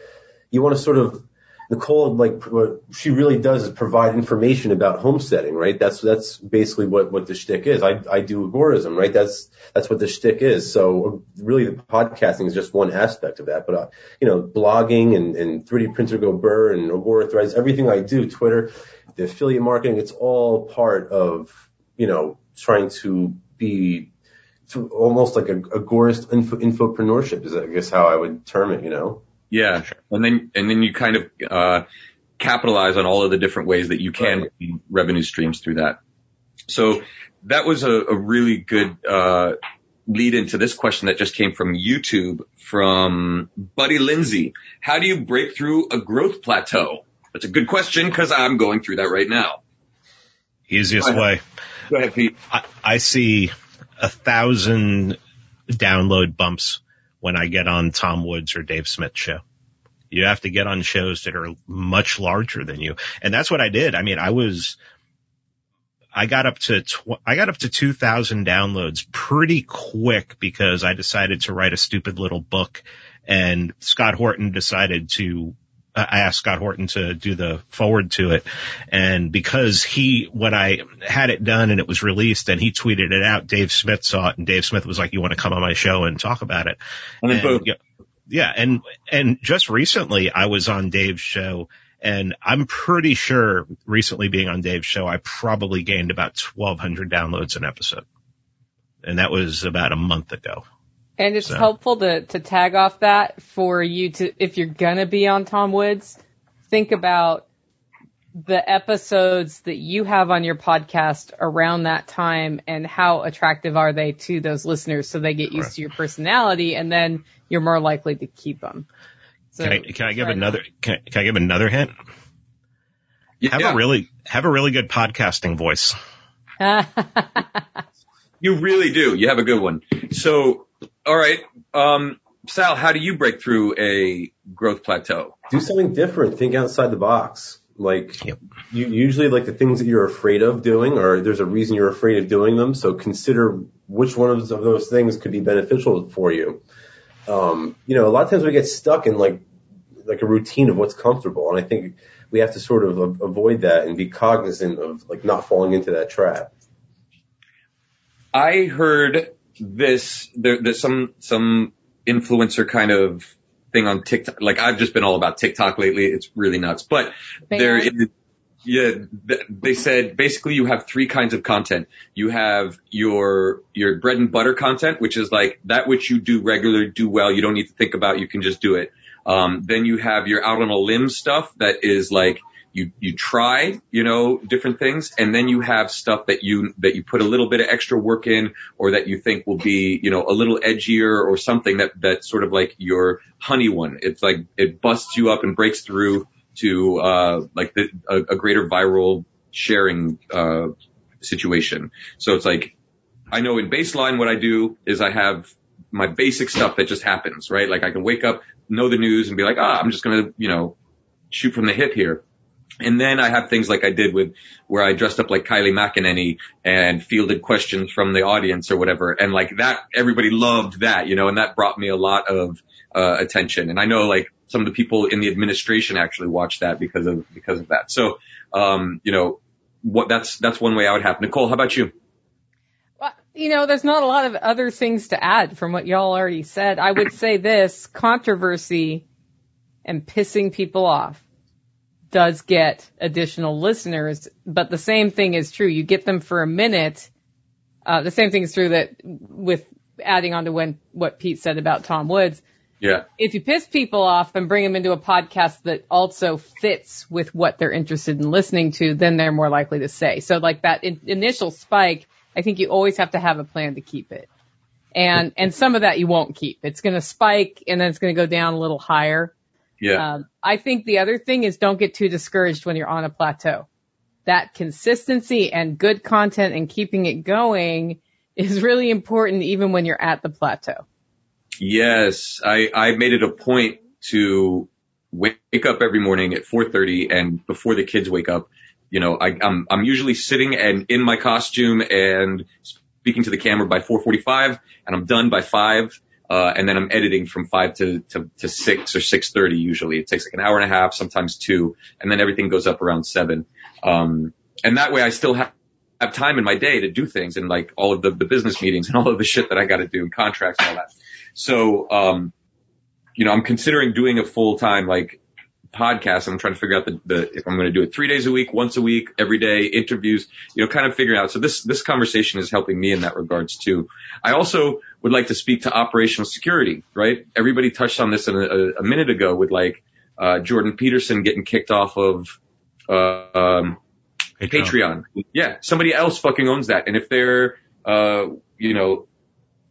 you want to sort of Nicole, like what she really does is provide information about homesteading, right? That's that's basically what what the shtick is. I I do agorism, right? That's that's what the shtick is. So really, the podcasting is just one aspect of that. But uh, you know, blogging and and 3D printer go burr and agora threads, everything I do, Twitter, the affiliate marketing, it's all part of you know trying to be almost like a agorist info, infopreneurship is I guess how I would term it. You know. Yeah. And then, and then you kind of, uh, capitalize on all of the different ways that you can right. revenue streams through that. So that was a, a really good, uh, lead into this question that just came from YouTube from Buddy Lindsay. How do you break through a growth plateau? That's a good question because I'm going through that right now. Easiest Go way. Go ahead, Pete. I, I see a thousand download bumps when I get on Tom Woods or Dave Smith show. You have to get on shows that are much larger than you. And that's what I did. I mean, I was, I got up to, tw- I got up to 2000 downloads pretty quick because I decided to write a stupid little book and Scott Horton decided to I asked Scott Horton to do the forward to it. And because he, when I had it done and it was released and he tweeted it out, Dave Smith saw it and Dave Smith was like, you want to come on my show and talk about it? And, and yeah, yeah. And, and just recently I was on Dave's show and I'm pretty sure recently being on Dave's show, I probably gained about 1200 downloads an episode. And that was about a month ago. And it's so. helpful to, to tag off that for you to, if you're gonna be on Tom Woods, think about the episodes that you have on your podcast around that time and how attractive are they to those listeners so they get used right. to your personality and then you're more likely to keep them. So, can I, can I give another, can I, can I give another hint? Yeah. Have a really, have a really good podcasting voice. [LAUGHS] you really do. You have a good one. So all right. Um, Sal, how do you break through a growth plateau? Do something different. Think outside the box. Like yep. you usually like the things that you're afraid of doing or there's a reason you're afraid of doing them. So consider which one of those things could be beneficial for you. Um, you know, a lot of times we get stuck in like, like a routine of what's comfortable. And I think we have to sort of avoid that and be cognizant of like not falling into that trap. I heard this there, there's some some influencer kind of thing on TikTok. Like I've just been all about TikTok lately. It's really nuts. But there is, yeah, they said basically you have three kinds of content. You have your your bread and butter content, which is like that which you do regularly, do well. You don't need to think about. You can just do it. Um, then you have your out on a limb stuff that is like you you try you know different things and then you have stuff that you that you put a little bit of extra work in or that you think will be you know a little edgier or something that that's sort of like your honey one it's like it busts you up and breaks through to uh like the, a, a greater viral sharing uh situation so it's like I know in baseline what I do is I have my basic stuff that just happens, right? Like I can wake up, know the news and be like, ah, I'm just going to, you know, shoot from the hip here. And then I have things like I did with where I dressed up like Kayleigh McEnany and fielded questions from the audience or whatever. And like that, everybody loved that, you know, and that brought me a lot of, uh, attention. And I know like some of the people in the administration actually watched that because of, because of that. So, um, you know, what that's, that's one way I would have. Nicole, how about you? Well, you know, there's not a lot of other things to add from what y'all already said. I would say this controversy and pissing people off does get additional listeners, but the same thing is true. You get them for a minute Uh, the same thing is true that with adding on to when what Pete said about Tom Woods. Yeah. If you piss people off and bring them into a podcast that also fits with what they're interested in listening to, then they're more likely to say. So like that in, initial spike, I think you always have to have a plan to keep it. And, and some of that you won't keep. It's going to spike and then it's going to go down a little higher. Yeah. Um, I think the other thing is don't get too discouraged when you're on a plateau. That consistency and good content and keeping it going is really important even when you're at the plateau. Yes, I, I made it a point to wake up every morning at 4:30, and before the kids wake up, you know, I, I'm I'm usually sitting and in my costume and speaking to the camera by 4:45, and I'm done by five. Uh, and then I'm editing from five to, to, to six or 6.30 usually. It takes like an hour and a half, sometimes two, and then everything goes up around seven. Um, and that way I still have, have time in my day to do things and like all of the, the business meetings and all of the shit that I got to do and contracts and all that. So, um, you know, I'm considering doing a full time like podcast. I'm trying to figure out the, the if I'm going to do it three days a week, once a week, every day, interviews, you know, kind of figuring out. So this, this conversation is helping me in that regards too. I also would like to speak to operational security, right? Everybody touched on this in a, a minute ago with like, uh, Jordan Peterson getting kicked off of, uh, um, Patreon. Yeah. Somebody else fucking owns that. And if they're, uh, you know,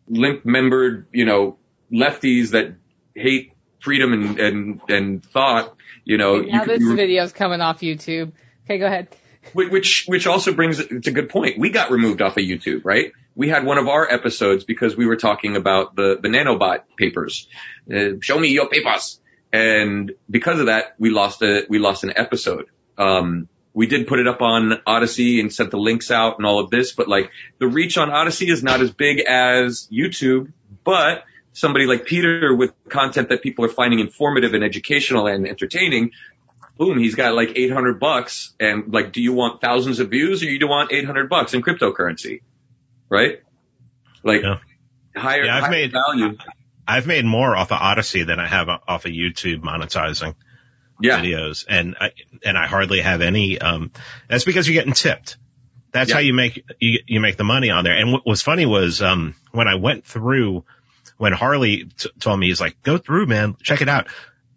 limp membered, you know, lefties that hate freedom and, and, and thought, you know, now you, this you, video's coming off YouTube. Okay, go ahead. which, which also brings, it's a good point. We got removed off of YouTube, right? We had one of our episodes because we were talking about the, the nanobot papers. Uh, show me your papers. And because of that, we lost a, we lost an episode. Um, we did put it up on Odysee and sent the links out and all of this, but like the reach on Odysee is not as big as YouTube, but somebody like Peter with content that people are finding informative and educational and entertaining, boom, he's got like 800 bucks and like, do you want thousands of views or you want 800 bucks in cryptocurrency? Right? Like Yeah. higher, Yeah, I've higher made- value. I've made more off of Odysee than I have off of YouTube monetizing Yeah. videos, and I, and I hardly have any. Um, that's because you're getting tipped. That's Yeah. how you make you, you make the money on there. And what was funny was um, when I went through when Harley t- told me he's like, go through, man, check it out.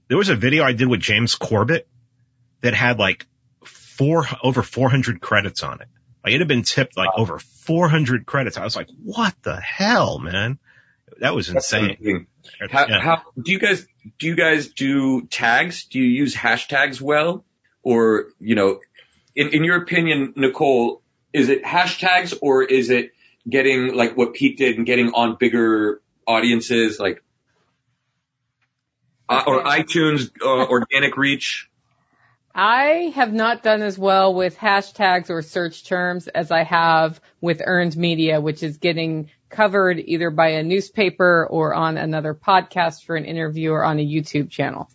There was a video I did with James Corbett that had like four over 400 credits on it. Like it had been tipped like over 400 credits. I was like, what the hell, man? That was That's insane. amazing. How, Yeah. how do you guys do you guys do tags? Do you use hashtags well, or you know, in in your opinion, Nicole, is it hashtags or is it getting like what Pete did and getting on bigger audiences like uh, or iTunes uh, organic reach? I have not done as well with hashtags or search terms as I have with earned media, which is getting covered either by a newspaper or on another podcast for an interview or on a YouTube channel.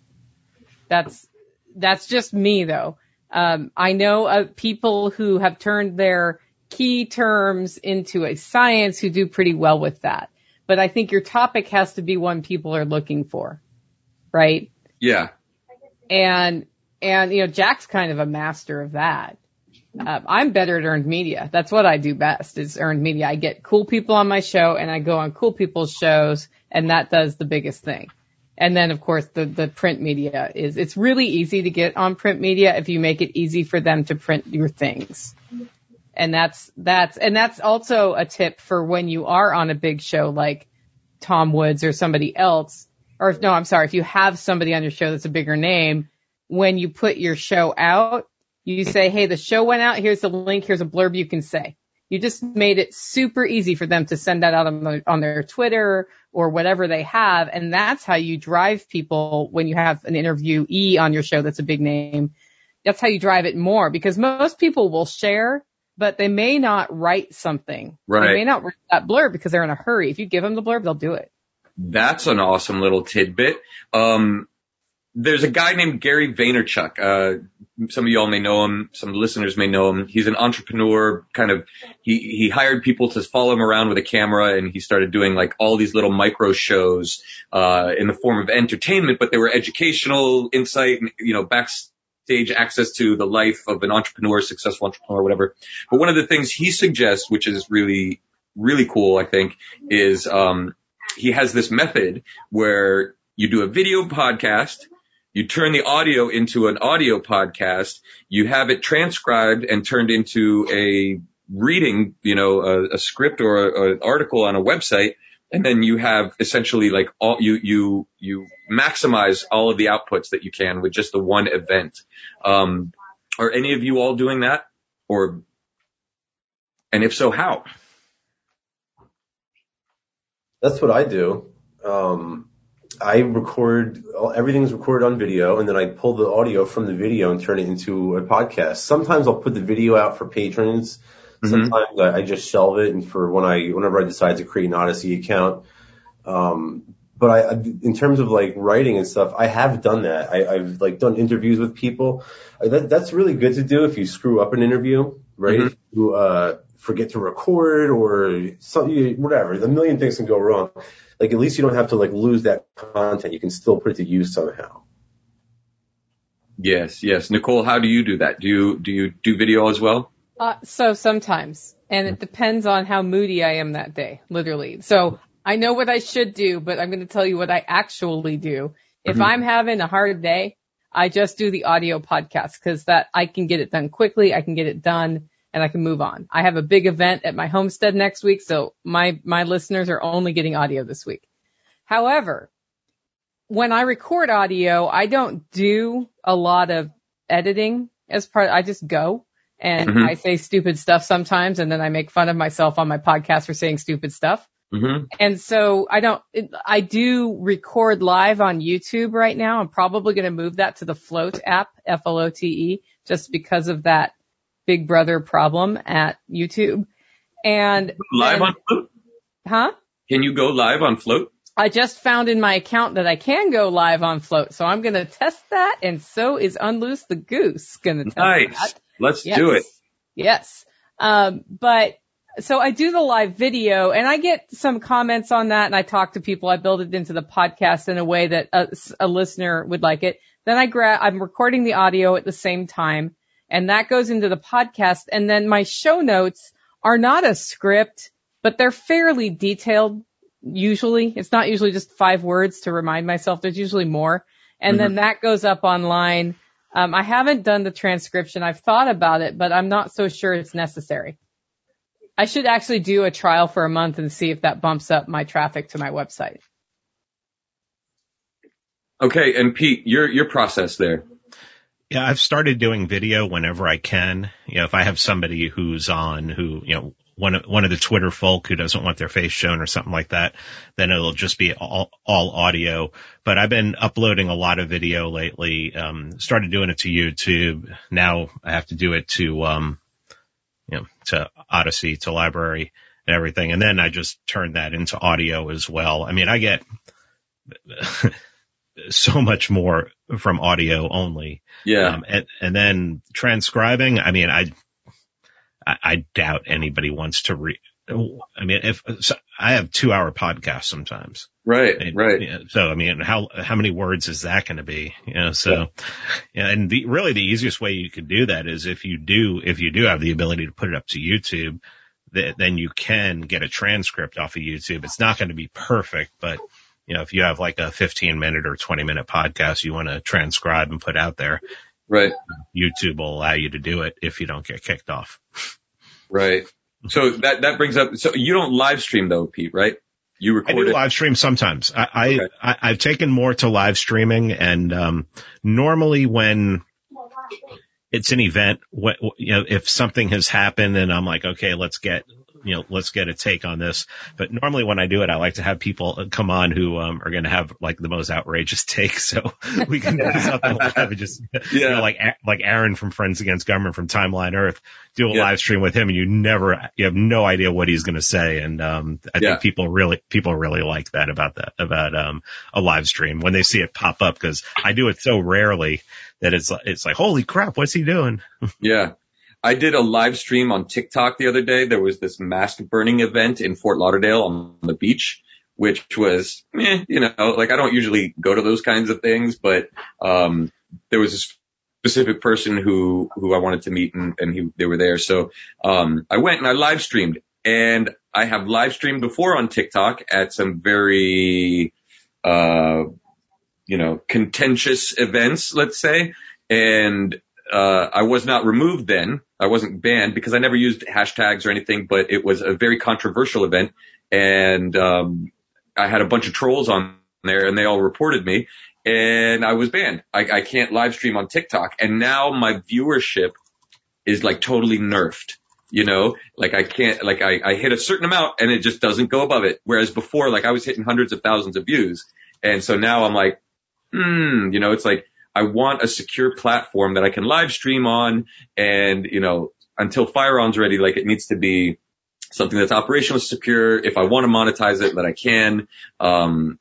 That's, that's just me though. Um, I know of people who have turned their key terms into a science who do pretty well with that. But I think your topic has to be one people are looking for, right? Yeah, and and you know Jack's kind of a master of that. Um, I'm better at earned media. That's what I do best is earned media. I get cool people on my show and I go on cool people's shows and that does the biggest thing. And then of course the, the print media is, it's really easy to get on print media if you make it easy for them to print your things. And that's, that's, and that's also a tip for when you are on a big show like Tom Woods or somebody else. Or if, no, I'm sorry. If you have somebody on your show that's a bigger name, when you put your show out, you say, Hey, the show went out. Here's the link. Here's a blurb you can say. You just made it super easy for them to send that out on, the, on their Twitter or whatever they have. And that's how you drive people when you have an interviewee on your show that's a big name. That's how you drive it more because most people will share, but they may not write something. Right. They may not write that blurb because they're in a hurry. If you give them the blurb, they'll do it. That's an awesome little tidbit. Um, there's a guy named Gary Vaynerchuk. Uh, some of y'all may know him. Some listeners may know him. He's an entrepreneur. Kind of, he he hired people to follow him around with a camera, and he started doing like all these little micro shows uh, in the form of entertainment, but they were educational, insight, and you know, backstage access to the life of an entrepreneur, successful entrepreneur, whatever. But one of the things he suggests, which is really really cool, I think, is um, he has this method where you do a video podcast, you turn the audio into an audio podcast, you have it transcribed and turned into a reading, you know, a, a script or an article on a website, and then you have essentially like all you you you maximize all of the outputs that you can with just the one event. Um, are any of you all doing that, or and if so, how? That's what I do. Um, I record everything's recorded on video, and then I pull the audio from the video and turn it into a podcast. Sometimes I'll put the video out for patrons. Mm-hmm. Sometimes I, I, just shelve it, and for when I whenever I decide to create an Odysee account. Um, but I, in terms of like writing and stuff, I have done that. I, I've like done interviews with people. That, that's really good to do if you screw up an interview, right? Mm-hmm. If you, uh, forget to record or something, whatever. A million things can go wrong. Like at least you don't have to like lose that content. You can still put it to use somehow. Yes, yes. Nicole, how do you do that? Do you do you do video as well? Uh, so sometimes, and it depends on how moody I am that day, literally. So I know what I should do, but I'm going to tell you what I actually do. If mm-hmm. I'm having a hard day, I just do the audio podcast because that I can get it done quickly. I can get it done and I can move on. I have a big event at my homestead next week, so my, my listeners are only getting audio this week. However, when I record audio, I don't do a lot of editing as part, I just go and mm-hmm. I say stupid stuff sometimes and then I make fun of myself on my podcast for saying stupid stuff. Mm-hmm. And so I don't, I do record live on YouTube right now. I'm probably going to move that to the Flote app, F-L-O-T-E, just because of that Big Brother problem at YouTube. And live on Flote? Huh? Can you go live on Flote? I just found in my account that I can go live on Flote, so I'm going to test that, and so is Unloose the Goose going to test nice. that. Let's yes. do it. Yes. Um, but so I do the live video and I get some comments on that and I talk to people. I build it into the podcast in a way that a, a listener would like it. Then I grab, I'm recording the audio at the same time and that goes into the podcast. And then my show notes are not a script, but they're fairly detailed. Usually it's not usually just five words to remind myself. There's usually more. And mm-hmm. then that goes up online. Um, I haven't done the transcription. I've thought about it, but I'm not so sure it's necessary. I should actually do a trial for a month and see if that bumps up my traffic to my website. Okay, and Pete, your your process there. Yeah, I've started doing video whenever I can. You know, if I have somebody who's on who, you know, one of, one of the Twitter folk who doesn't want their face shown or something like that, then it'll just be all, all audio. But I've been uploading a lot of video lately. Um, started doing it to YouTube. Now I have to do it to, um, you know, to Odysee, to LBRY and everything. And then I just turn that into audio as well. I mean, I get so much more from audio only. Yeah. Um, and, and then transcribing, I mean, I, I, I doubt anybody wants to read. I mean, if so I have two hour podcasts sometimes. Right. And, right. so, I mean, how, how many words is that going to be? You know, so, yeah. and the, really the easiest way you could do that is if you do, if you do have the ability to put it up to YouTube, th- then you can get a transcript off of YouTube. It's not going to be perfect, but you know, if you have like a 15 minute or 20 minute podcast you want to transcribe and put out there, right. YouTube will allow you to do it if you don't get kicked off. Right. So that, that brings up, so you don't live stream though, Pete, right? You record I do it? live stream sometimes. I, okay. I, I, have taken more to live streaming and, um, normally when it's an event, what, you know, if something has happened and I'm like, okay, let's get, you know, let's get a take on this. But normally when I do it, I like to have people come on who um, are going to have like the most outrageous [LAUGHS] take, so we can do something live just, yeah. you know, like like Aaron from Friends Against Government from Timeline Earth, do a yeah. live stream with him, and you never, you have no idea what he's going to say, and um, I yeah. think people really people really like that about that about um a live stream when they see it pop up because I do it so rarely that it's it's like holy crap, what's he doing? [LAUGHS] Yeah. I did a live stream on TikTok the other day. There was this mask burning event in Fort Lauderdale on the beach, which was, eh, you know, like I don't usually go to those kinds of things, but, um, there was a specific person who, who I wanted to meet and, and he, they were there. So, um, I went and I live streamed and I have live streamed before on TikTok at some very, uh, you know, contentious events, let's say. And, uh, I was not removed then. I wasn't banned because I never used hashtags or anything, but it was a very controversial event. And, um, I had a bunch of trolls on there and they all reported me and I was banned. I, I can't live stream on TikTok. And now my viewership is like totally nerfed. You know, like I can't, like I, I hit a certain amount and it just doesn't go above it. Whereas before, like I was hitting hundreds of thousands of views. And so now I'm like, hmm, you know, it's like I want a secure platform that I can live stream on and, you know, until Firearm's ready, like it needs to be something that's operationally secure. If I want to monetize it, that I can. Um,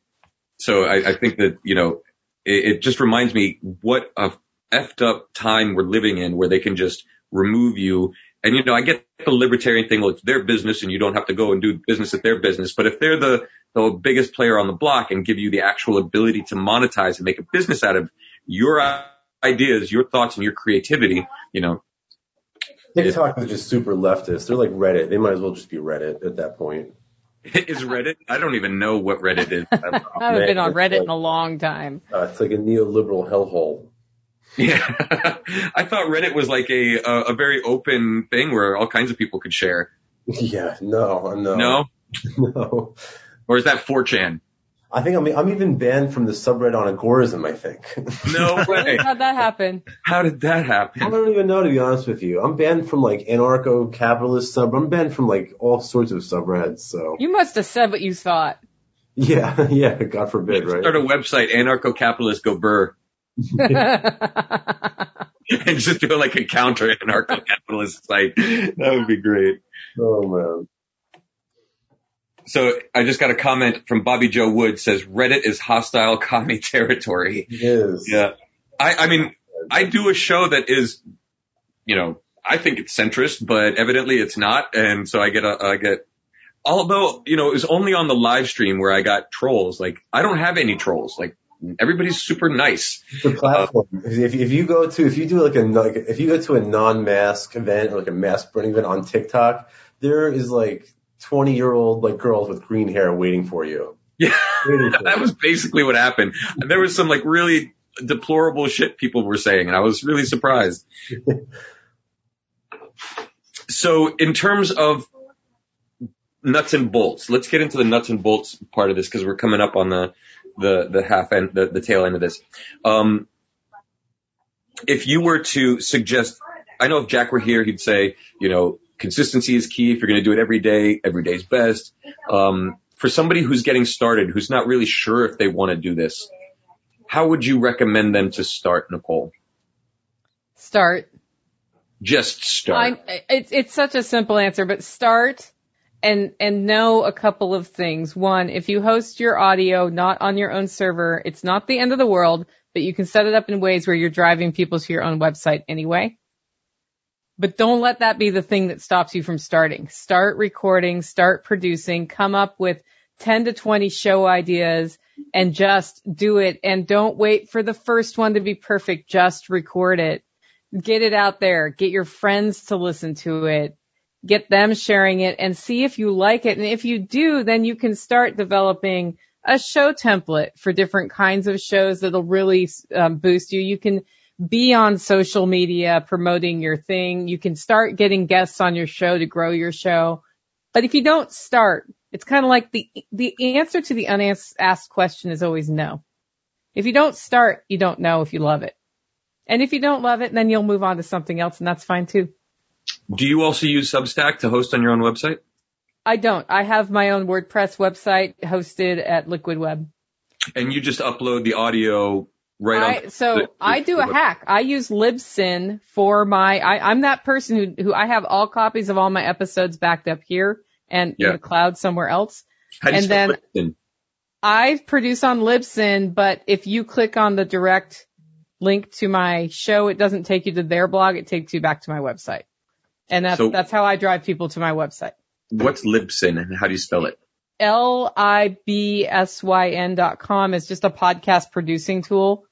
so I, I think that, you know, it, it just reminds me what a effed up time we're living in where they can just remove you. And you know, I get the libertarian thing, well, it's their business and you don't have to go and do business at their business. But if they're the, the biggest player on the block and give you the actual ability to monetize and make a business out of your ideas, your thoughts and your creativity, you know. TikTok is just super leftist. They're like Reddit. They might as well just be Reddit at that point. [LAUGHS] is Reddit? I don't even know what Reddit is. [LAUGHS] I haven't been on Reddit in a long time. Uh, it's like a neoliberal hellhole. Yeah, [LAUGHS] I thought Reddit was like a, a a very open thing where all kinds of people could share. Yeah, no, no, No, no. or is that 4chan? I think I'm I'm even banned from the subreddit on agorism. I think. No [LAUGHS] way. How'd that happen? How did that happen? I don't even know to be honest with you. I'm banned from like anarcho-capitalist sub. I'm banned from like all sorts of subreddits. So You must have said what you thought. yeah, [LAUGHS] yeah. God forbid, right? Start a website, anarcho-capitalist go burr, [LAUGHS] and just do like a counter anarcho-capitalist site. That would be great. Oh man. So I just got a comment from Bobby Joe Wood says Reddit is hostile commie [LAUGHS] territory. It is. Yeah. I, I mean, I do a show that is, you know, I think it's centrist, but evidently it's not. And so I get a, I get, although, you know, it was only on the live stream where I got trolls. Like, I don't have any trolls. Like, everybody's super nice. The platform. Uh, if if you go to if you do like a like if you go to a non-mask event or like a mask burning event on TikTok, there is like 20 year old like girls with green hair waiting for you. Yeah. [LAUGHS] For that you. was basically what happened. And there was some like really deplorable shit people were saying and I was really surprised. [LAUGHS] so in terms of nuts and bolts, let's get into the nuts and bolts part of this because we're coming up on the, the, the half end, the, the tail end of this. Um, if you were to suggest, I know if Jack were here, he'd say, you know, consistency is key. If you're going to do it every day, every day's best. Um, for somebody who's getting started, who's not really sure if they want to do this, how would you recommend them to start, Nicole? Start. Just start. I, it's it's such a simple answer, but start and and know a couple of things. One, if you host your audio not on your own server, it's not the end of the world, but you can set it up in ways where you're driving people to your own website anyway. But don't let that be the thing that stops you from starting. Start recording, start producing, come up with 10 to 20 show ideas and just do it. And don't wait for the first one to be perfect. Just record it. Get it out there. Get your friends to listen to it. Get them sharing it and see if you like it. And if you do, then you can start developing a show template for different kinds of shows that'll really um, boost you. You can be on social media promoting your thing. You can start getting guests on your show to grow your show. But if you don't start, it's kind of like the, the answer to the unasked question is always no. If you don't start, you don't know if you love it. And if you don't love it, then you'll move on to something else and that's fine too. Do you also use Substack to host on your own website? I don't. I have my own WordPress website hosted at Liquid Web. And you just upload the audio right I, so the- I do a hack. I use Libsyn for my, I, I'm that person who, who I have all copies of all my episodes backed up here and Yeah. in the cloud somewhere else. How do you and then- LinkedIn? I produce on Libsyn, but if you click on the direct link to my show, it doesn't take you to their blog. It takes you back to my website. And that's, So- that's how I drive people to my website. What's Libsyn and how do you spell it? L-I-B-S-Y-N dot com is just a podcast producing tool.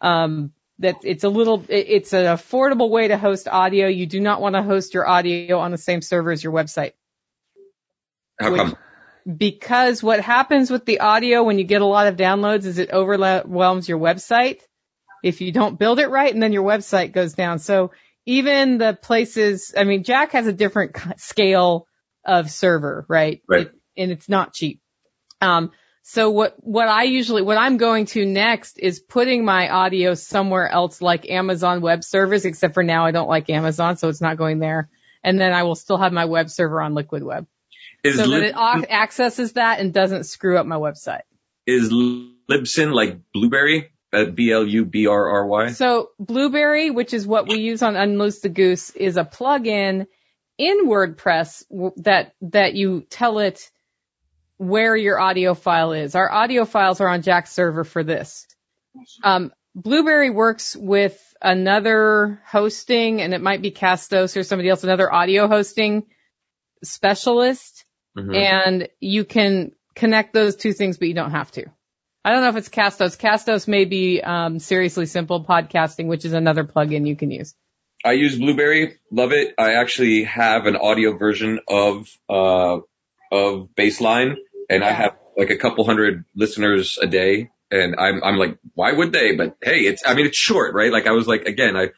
Um, that it's a little, it's an affordable way to host audio. You do not want to host your audio on the same server as your website. How come? because what happens with the audio when you get a lot of downloads is it overwhelms your website if you don't build it right and then your website goes down. So even the places, I mean, Jack has a different scale of server, right? Right. It- and it's not cheap. Um, so what, what I usually, what I'm going to next is putting my audio somewhere else like Amazon web servers, except for now I don't like Amazon, so it's not going there. And then I will still have my web server on Liquid Web Is so that it accesses that and doesn't screw up my website. is Libsyn like Blubrry? Uh, B L U B R R Y. So Blubrry, which is what we use on Unloose the Goose, is a plugin in WordPress w- that that you tell it where your audio file is. Our audio files are on Jack's server for this. Um, Blubrry works with another hosting, and it might be Castos or somebody else, another audio hosting specialist. Mhm. and you can connect those two things, but you don't have to. I don't know if it's Castos. Castos may be um, Seriously Simple Podcasting, which is another plugin you can use. I use Blubrry, love it. I actually have an audio version of uh of Baseline, and I have like a couple hundred listeners a day, and I'm I'm like, why would they? But hey, it's I mean it's short, right? Like I was like, again, I,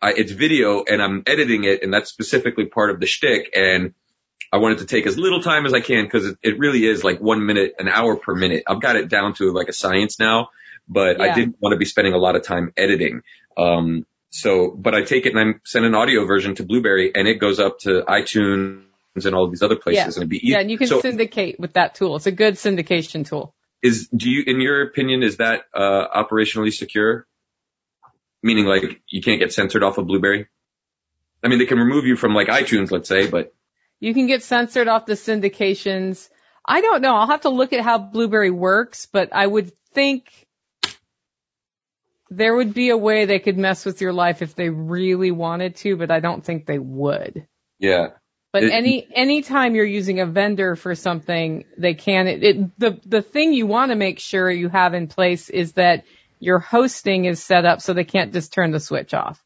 I it's video, and I'm editing it, and that's specifically part of the shtick, and I wanted to take as little time as I can because it, it really is like one minute, an hour per minute. I've got it down to like a science now, but I didn't want to be spending a lot of time editing. Um, so, but I take it and I send an audio version to Blubrry and it goes up to iTunes and all these other places Yeah. and it'd be easy. Yeah, and you can so syndicate with that tool. It's a good syndication tool. is, do you, in your opinion, is that, uh, operationally secure? Meaning like you can't get censored off of Blubrry? I mean, they can remove you from like iTunes, let's say, but You can get censored off the syndications. I don't know. I'll have to look at how Blubrry works, but I would think there would be a way they could mess with your life if they really wanted to, but I don't think they would. yeah. But It- any anytime you're using a vendor for something, they can. It, it, the the thing you want to make sure you have in place is that your hosting is set up so they can't just turn the switch off.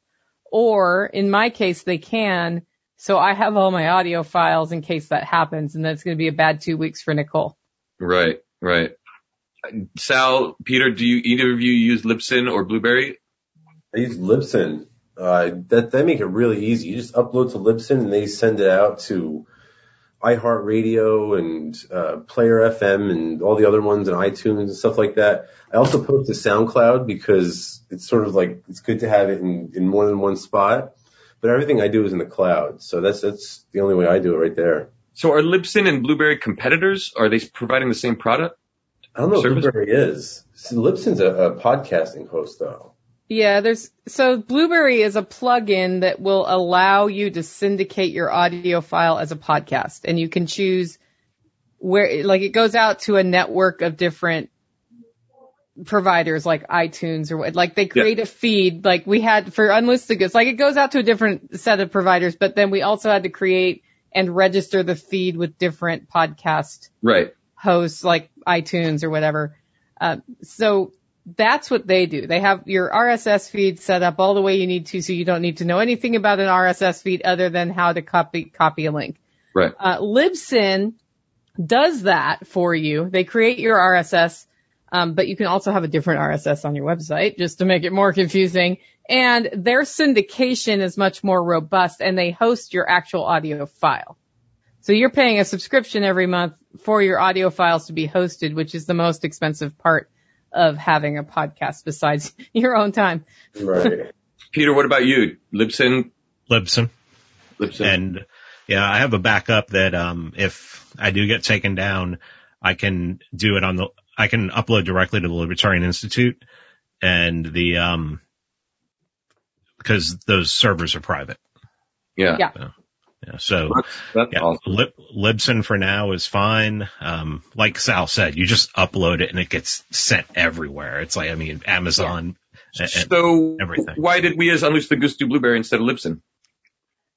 Or in my case, they can. So I have all my audio files in case that happens, and that's going to be a bad two weeks for Nicole. Right, right. Sal, Peter, do you either of you use Libsyn or Blubrry? I use Libsyn. Uh, that they make it really easy. You just upload to Libsyn and they send it out to iHeartRadio and uh, Player FM and all the other ones and iTunes and stuff like that. I also post to SoundCloud because it's sort of like it's good to have it in, in more than one spot. But everything I do is in the cloud, so that's that's the only way I do it right there. So are Libsyn and Blubrry competitors? Are they providing the same product? I don't know Service? Blubrry is. See, Libsyn's a, a podcasting host though. Yeah, there's so Blubrry is a plugin that will allow you to syndicate your audio file as a podcast and you can choose where like it goes out to a network of different providers like iTunes or what like they create a feed like we had for Unloose the Goose like it goes out to a different set of providers but then we also had to create and register the feed with different podcast Right. hosts like iTunes or whatever. Uh, so that's what they do. They have your RSS feed set up all the way you need to, so you don't need to know anything about an RSS feed other than how to copy copy a link. Right. Uh, Libsyn does that for you. They create your RSS, um, but you can also have a different RSS on your website just to make it more confusing. And their syndication is much more robust, and they host your actual audio file. So you're paying a subscription every month for your audio files to be hosted, which is the most expensive part of having a podcast besides [LAUGHS] your own time. Right. [LAUGHS] Peter, what about you? Libsyn? Libsyn. Libsyn. And yeah, I have a backup that, um, if I do get taken down, I can do it on the, I can upload directly to the Libertarian Institute and the, um, because those servers are private. yeah. Yeah. Yeah. So That's, that's yeah, awesome. Lib, Libsyn for now is fine. Um, like Sal said, you just upload it and it gets sent everywhere. It's like, I mean, Amazon. and- and- So everything. why did we as Unloose the Goose do Blubrry instead of Libsyn?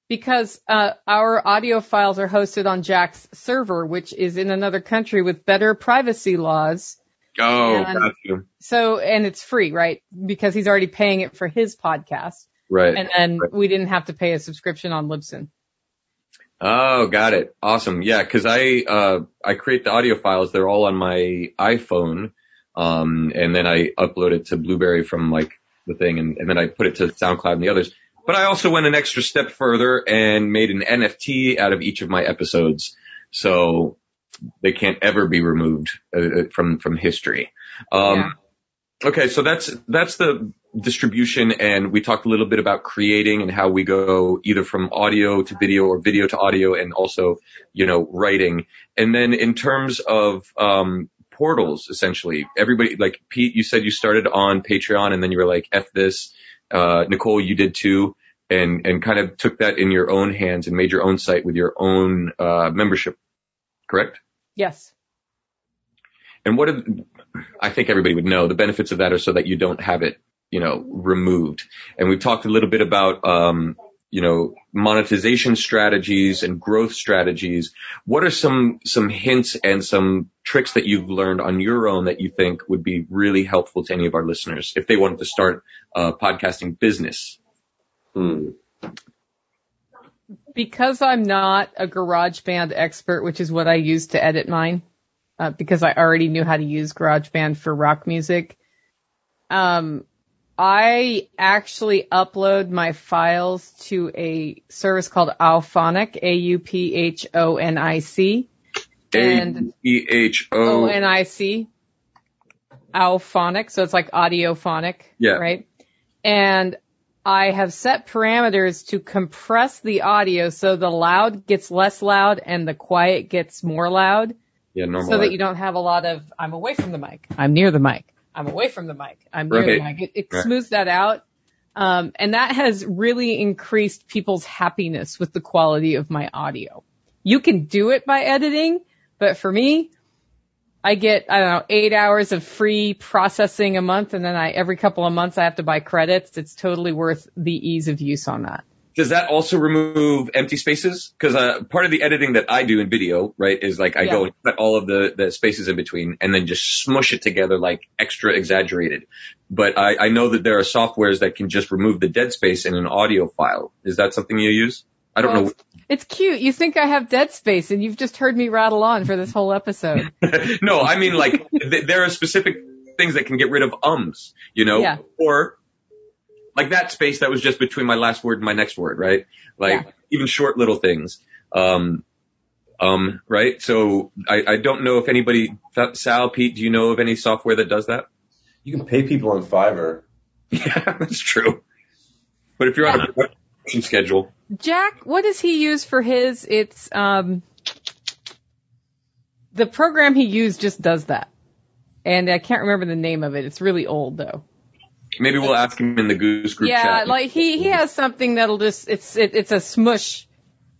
Because uh, our audio files are hosted on Jack's server, which is in another country with better privacy laws. Oh, And- got you. So, and it's free, right? Because he's already paying it for his podcast. Right. And then Right. we didn't have to pay a subscription on Libsyn. Oh, got it. Awesome. Yeah, because I uh, I create the audio files. They're all on my iPhone, um, and then I upload it to Blubrry from like the thing, and, and then I put it to SoundCloud and the others. But I also went an extra step further and made an NFT out of each of my episodes, so they can't ever be removed uh, from from history. Um, Yeah. Okay, so that's that's the distribution, and we talked a little bit about creating and how we go either from audio to video or video to audio, and also you know writing. And then in terms of um, portals, essentially, everybody like Pete, you said you started on Patreon, and then you were like, "F this." Uh, Nicole, you did too, and and kind of took that in your own hands and made your own site with your own uh, membership, correct? Yes. And what are, I think everybody would know the benefits of that are so that you don't have it, you know, removed. And we've talked a little bit about, um, you know, monetization strategies and growth strategies. What are some, some hints and some tricks that you've learned on your own that you think would be really helpful to any of our listeners if they wanted to start a podcasting business? Hmm. because I'm not a GarageBand expert, which is what I use to edit mine, uh, because I already knew how to use GarageBand for rock music. Um, I actually upload my files to a service called Auphonic, A-U-P-H-O-N-I-C. And- A-E-H-O. O-N-I-C. Auphonic, so it's like audiophonic. Yeah. Right? And I have set parameters to compress the audio so the loud gets less loud and the quiet gets more loud yeah, normal. so that you don't have a lot of I'm away from the mic, I'm near the mic, I'm away from the mic, I'm near the mic. It, it Right. smooths that out. Um, and that has really increased people's happiness with the quality of my audio. You can do it by editing, but for me, I get, I don't know, eight hours of free processing a month and then I, every couple of months I have to buy credits. It's totally worth the ease of use on that. Does that also remove empty spaces? Because uh, part of the editing that I do in video, right, is like I Yeah. go and cut all of the, the spaces in between and then just smush it together like extra exaggerated. But I, I know that there are softwares that can just remove the dead space in an audio file. Is that something you use? I don't Well, It's cute. You think I have dead space and you've just heard me rattle on for this whole episode. [LAUGHS] no, I mean like th- there are specific things that can get rid of ums, you know, Yeah. or like that space that was just between my last word and my next word, right? Like Yeah. even short little things. Um, um, right? So I, I don't know if anybody, Sal, Pete, do you know of any software that does that? You can pay people on Fiverr. [LAUGHS] Yeah, that's true. But if you're on a production schedule, Jack, what does he use for his? It's, um, the program he used just does that. And I can't remember the name of it. It's really old though. Maybe we'll ask him in the Goose group yeah, chat. like he, he has something that'll just, it's, it, it's a smush.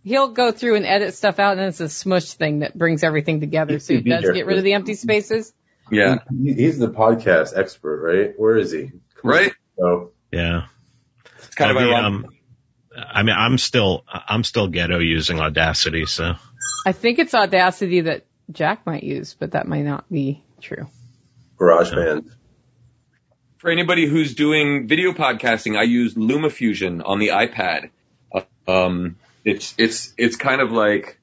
He'll go through and edit stuff out and it's a smush thing that brings everything together. So it Be does get rid of the empty spaces. yeah, He- He's the podcast expert, right? Where is he? Come right? So, Yeah. It's kind of Well, the, ironic. um, I mean, I'm still, I'm still ghetto using Audacity, so I think it's Audacity that Jack might use, but that might not be true. GarageBand. For anybody who's doing video podcasting, I use LumaFusion on the iPad. Um, it's it's it's kind of like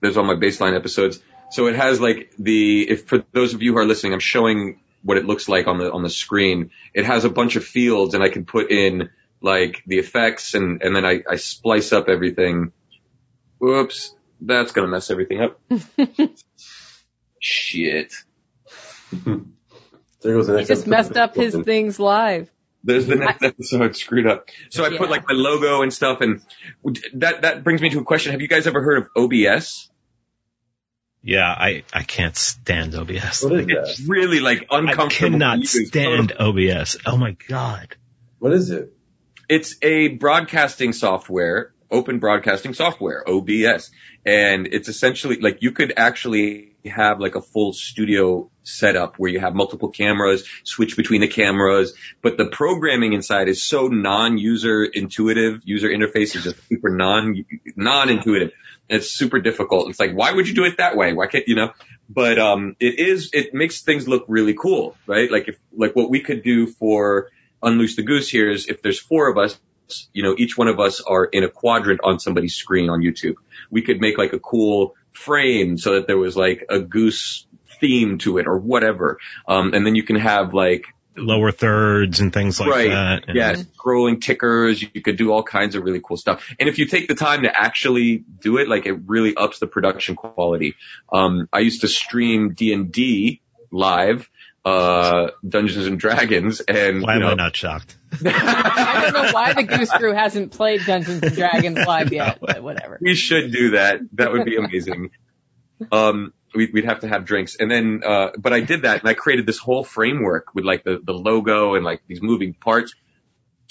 there's all my baseline episodes. So it has like the if for those of you who are listening, I'm showing what it looks like on the on the screen. It has a bunch of fields, and I can put in like the effects, and and then I, I splice up everything. Whoops, that's gonna mess everything up. [LAUGHS] Shit. [LAUGHS] There goes the He just episode. messed up his things live. There's the next episode screwed up. So I Yeah. put like my logo and stuff and that, that brings me to a question. Have you guys ever heard of OBS? yeah, I, I can't stand OBS. What is It's that? really like uncomfortable. I cannot to use. stand OBS. Oh my god. What is it? It's a broadcasting software, open broadcasting software, OBS. And it's essentially like you could actually have like a full studio setup where you have multiple cameras, switch between the cameras, but the programming inside is so non-user intuitive. User interface is just super non, non-intuitive. It's super difficult. It's like, why would you do it that way? Why can't, you know? But, um, it is, it makes things look really cool, right? Like if, like what we could do for Unloose the Goose here is if there's four of us, you know, each one of us are in a quadrant on somebody's screen on YouTube. We could make like a cool frame so that there was like a goose theme to it or whatever. Um, and then you can have like Lower thirds and things like right. that. And- Yeah, scrolling tickers. You could do all kinds of really cool stuff. And if you take the time to actually do it, like it really ups the production quality. Um, I used to stream D and D live, uh, Dungeons and Dragons, and Why you am know, I not shocked? I don't know why the Goose Crew hasn't played Dungeons and Dragons live yet, [LAUGHS] but whatever. we should do that. That would be amazing. um, we'd, we'd have to have drinks. And then, uh, but I did that and I created this whole framework with like the, the logo and like these moving parts.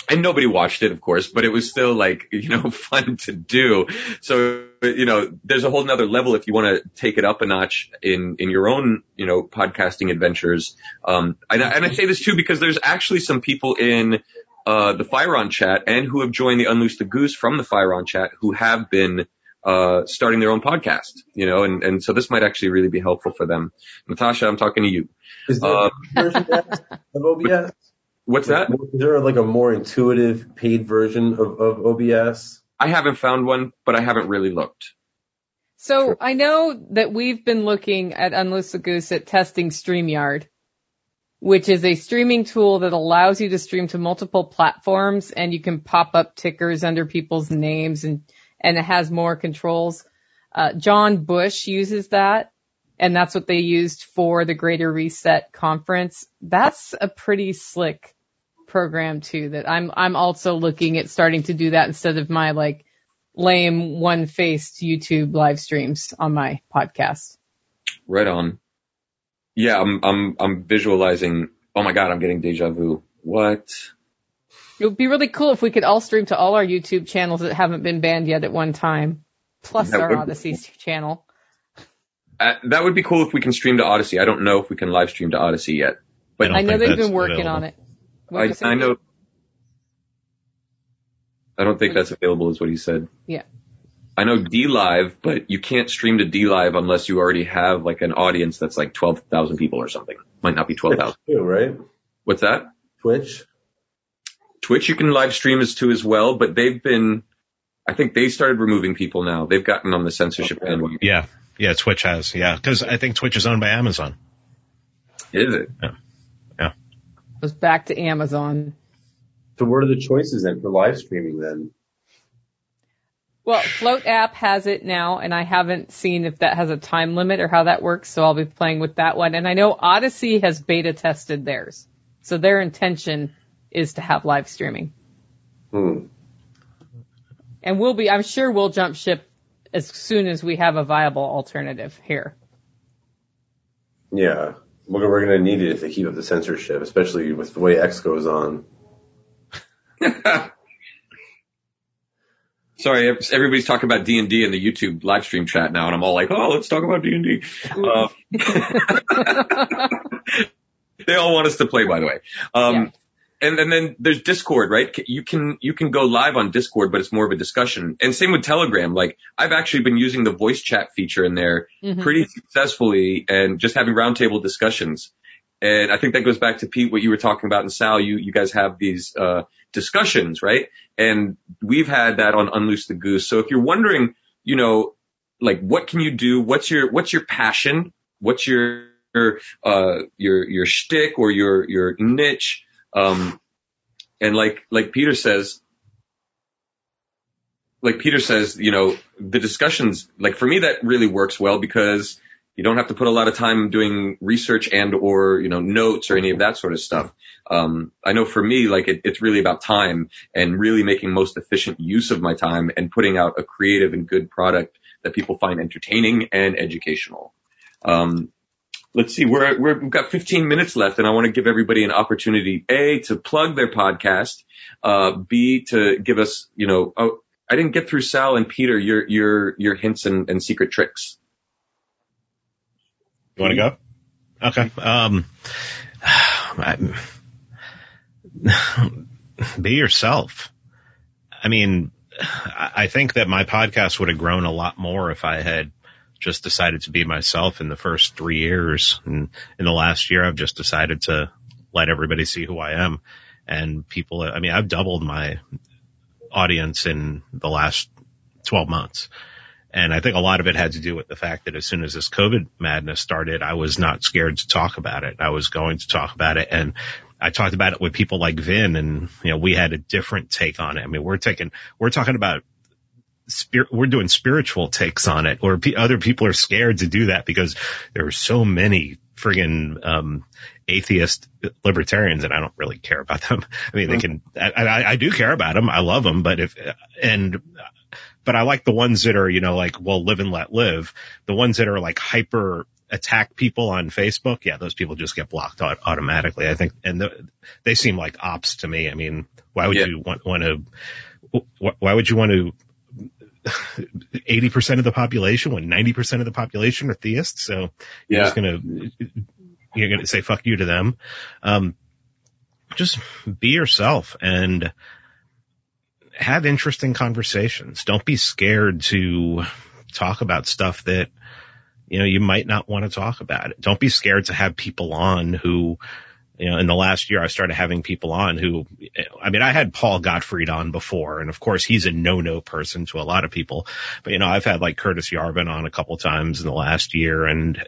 And nobody watched it, of course, but it was still like, [LAUGHS] you know, fun to do. So, you know, there's a whole nother level if you want to take it up a notch in, in your own, you know, podcasting adventures. Um, and, I- and I say this too because there's actually some people in, uh, the Firon chat and who have joined the Unloose the Goose from the Firon chat who have been, uh, starting their own podcast, you know, and, and so this might actually really be helpful for them. Natasha, I'm talking to you. Is there Uh, a version of OBS? What's that? Is there like a more intuitive paid version of, of OBS? I haven't found one, but I haven't really looked. So I know that we've been looking at Unloose the Goose at testing StreamYard, which is a streaming tool that allows you to stream to multiple platforms and you can pop up tickers under people's names and, and it has more controls. Uh, John Bush uses that and that's what they used for the Greater Reset conference. That's a pretty slick program too that I'm, I'm also looking at starting to do that instead of my like lame one-faced YouTube live streams on my podcast. Right on. Yeah, I'm, I'm, I'm visualizing. Oh my God, I'm getting deja vu. What? It would be really cool if we could all stream to all our YouTube channels that haven't been banned yet at one time, plus That our would- Odysee channel. Uh, that would be cool if we can stream to Odysee. I don't know if we can live stream to Odysee yet. But don't I know they've been working available. on it. What I. I know. I don't think that's available is what he said. Yeah. I know DLive, but you can't stream to DLive unless you already have like an audience that's like 12,000 people or something. Might not be 12,000. Too, right? What's that? Twitch. Twitch you can live stream as too as well, but they've been, I think they started removing people now. They've gotten on the censorship Okay. bandwagon. Yeah. Yeah, Twitch has. Yeah. Cause I think Twitch is owned by Amazon. Is it? It was back to Amazon. So what are the choices then for live streaming then? Well, Flote app has it now, and I haven't seen if that has a time limit or how that works, so I'll be playing with that one. And I know Odysee has beta tested theirs. So their intention is to have live streaming. Hmm. And we'll be, I'm sure we'll jump ship as soon as we have a viable alternative here. Yeah. We're, we're going to need it if they keep up the censorship, especially with the way X goes on. [LAUGHS] Sorry, everybody's talking about D and D in the YouTube live stream chat now, and I'm all like, "Oh, let's talk about D and D." Uh, [LAUGHS] [LAUGHS] They all want us to play, by the way. Um, Yeah. And, and then there's Discord, right? You can you can go live on Discord, but it's more of a discussion. And same with Telegram. Like I've actually been using the voice chat feature in there Mhm. pretty successfully, and just having roundtable discussions. And I think that goes back to Pete, what you were talking about, and Sal, you you guys have these uh, discussions, right? And we've had that on Unloose the Goose. So if you're wondering, you know, like what can you do? What's your what's your passion? What's your uh your your shtick or your your niche? Um, and like like Peter says, like Peter says, you know, the discussions, like for me, that really works well because you don't have to put a lot of time doing research and or, you know, notes or any of that sort of stuff. Um, I know for me, like it, it's really about time and really making most efficient use of my time and putting out a creative and good product that people find entertaining and educational. Um, let's see, we're, we're, we've got 15 minutes left and I want to give everybody an opportunity, A, to plug their podcast, uh, B, to give us, you know, oh, I didn't get through Sal and Peter, your, your, your hints and, and secret tricks. You want to go? Okay. Um, I- [SIGHS] be yourself. I mean, I think that my podcast would have grown a lot more if I had just decided to be myself in the first three years. And in the last year, I've just decided to let everybody see who I am. And people, I mean, I've doubled my, audience in the last 12 months. And I think a lot of it had to do with the fact that as soon as this COVID madness started, I was not scared to talk about it. I was going to talk about it. And I talked about it with people like Vin and, you know, we had a different take on it. I mean, we're taking, we're talking about spirit, we're doing spiritual takes on it or p- other people are scared to do that because there are so many friggin', um, atheist libertarians and I don't really care about them. [LAUGHS] I mean, they can, I, I, I do care about them. I love them, but if, and, but I like the ones that are, you know, like, well, live and let live. The ones that are like hyper attack people on Facebook. Yeah, those people just get blocked au- automatically. I think, and the, they seem like ops to me. I mean, why would Yeah. you want, want to, why would you want to 80% of the population when 90% of the population are theists. So you're Yeah. just going to, you're going to say fuck you to them. Um, just be yourself and have interesting conversations. Don't be scared to talk about stuff that, you know, you might not want to talk about it. Don't be scared to have people on who, you know, in the last year I started having people on who, I mean, I had Paul Gottfried on before and of course he's a no-no person to a lot of people, but you know, I've had like Curtis Yarvin on a couple times in the last year and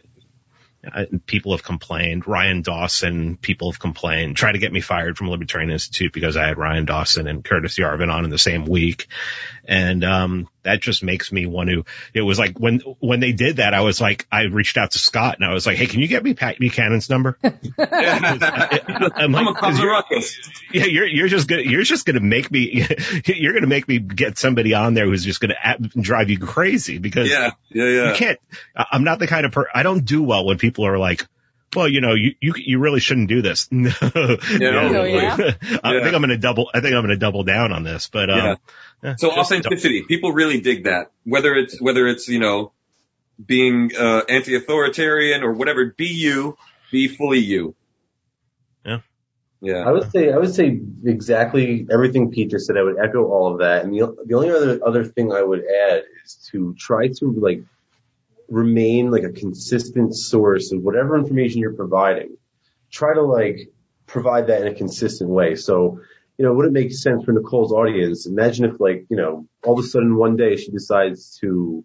uh, people have complained. Ryan Dawson, people have complained. Try to get me fired from Libertarian Institute because I had Ryan Dawson and Curtis Yarvin on in the same week. And, um, that just makes me want to, it was like when, when they did that, I was like, I reached out to Scott and I was like, Hey, can you get me Pat Buchanan's number? I'm [LAUGHS] I'm like, a cause 'cause a you're- ruckus. yeah, you're you're just gonna you're just gonna make me [LAUGHS] you're gonna make me get somebody on there who's just gonna at, drive you crazy because Yeah, yeah, yeah. you can't. I- I'm not the kind of per. I don't do well when people are like, well, you know, you you you really shouldn't do this. [LAUGHS] No, Oh, yeah? I Yeah. think I'm gonna double. I think I'm gonna double down on this. But um, yeah, So authenticity, people really dig that. Whether it's whether it's you know being uh, anti-authoritarian or whatever, be you, be fully you. Yeah. Yeah. I would say I would say exactly everything Pete just said. I would echo all of that. And the the only other other thing I would add is to try to like remain like a consistent source of whatever information you're providing. Try to like provide that in a consistent way. So, you know, would it make sense for Nicole's audience? Imagine if like, you know, all of a sudden one day she decides to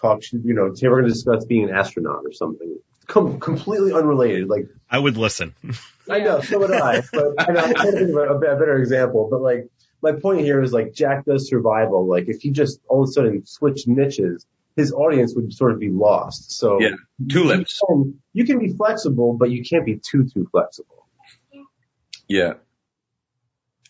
talk, you know, today we're going to discuss being an astronaut or something. Com- completely unrelated. Like I would listen. [LAUGHS] I know, so would I. But I know, I'm trying to think of a, a better example. But like, my point here is like Jack does survival. Like, if he just all of a sudden switched niches, his audience would sort of be lost. So Yeah. Tulips. You can, you can be flexible, but you can't be too too flexible. Yeah.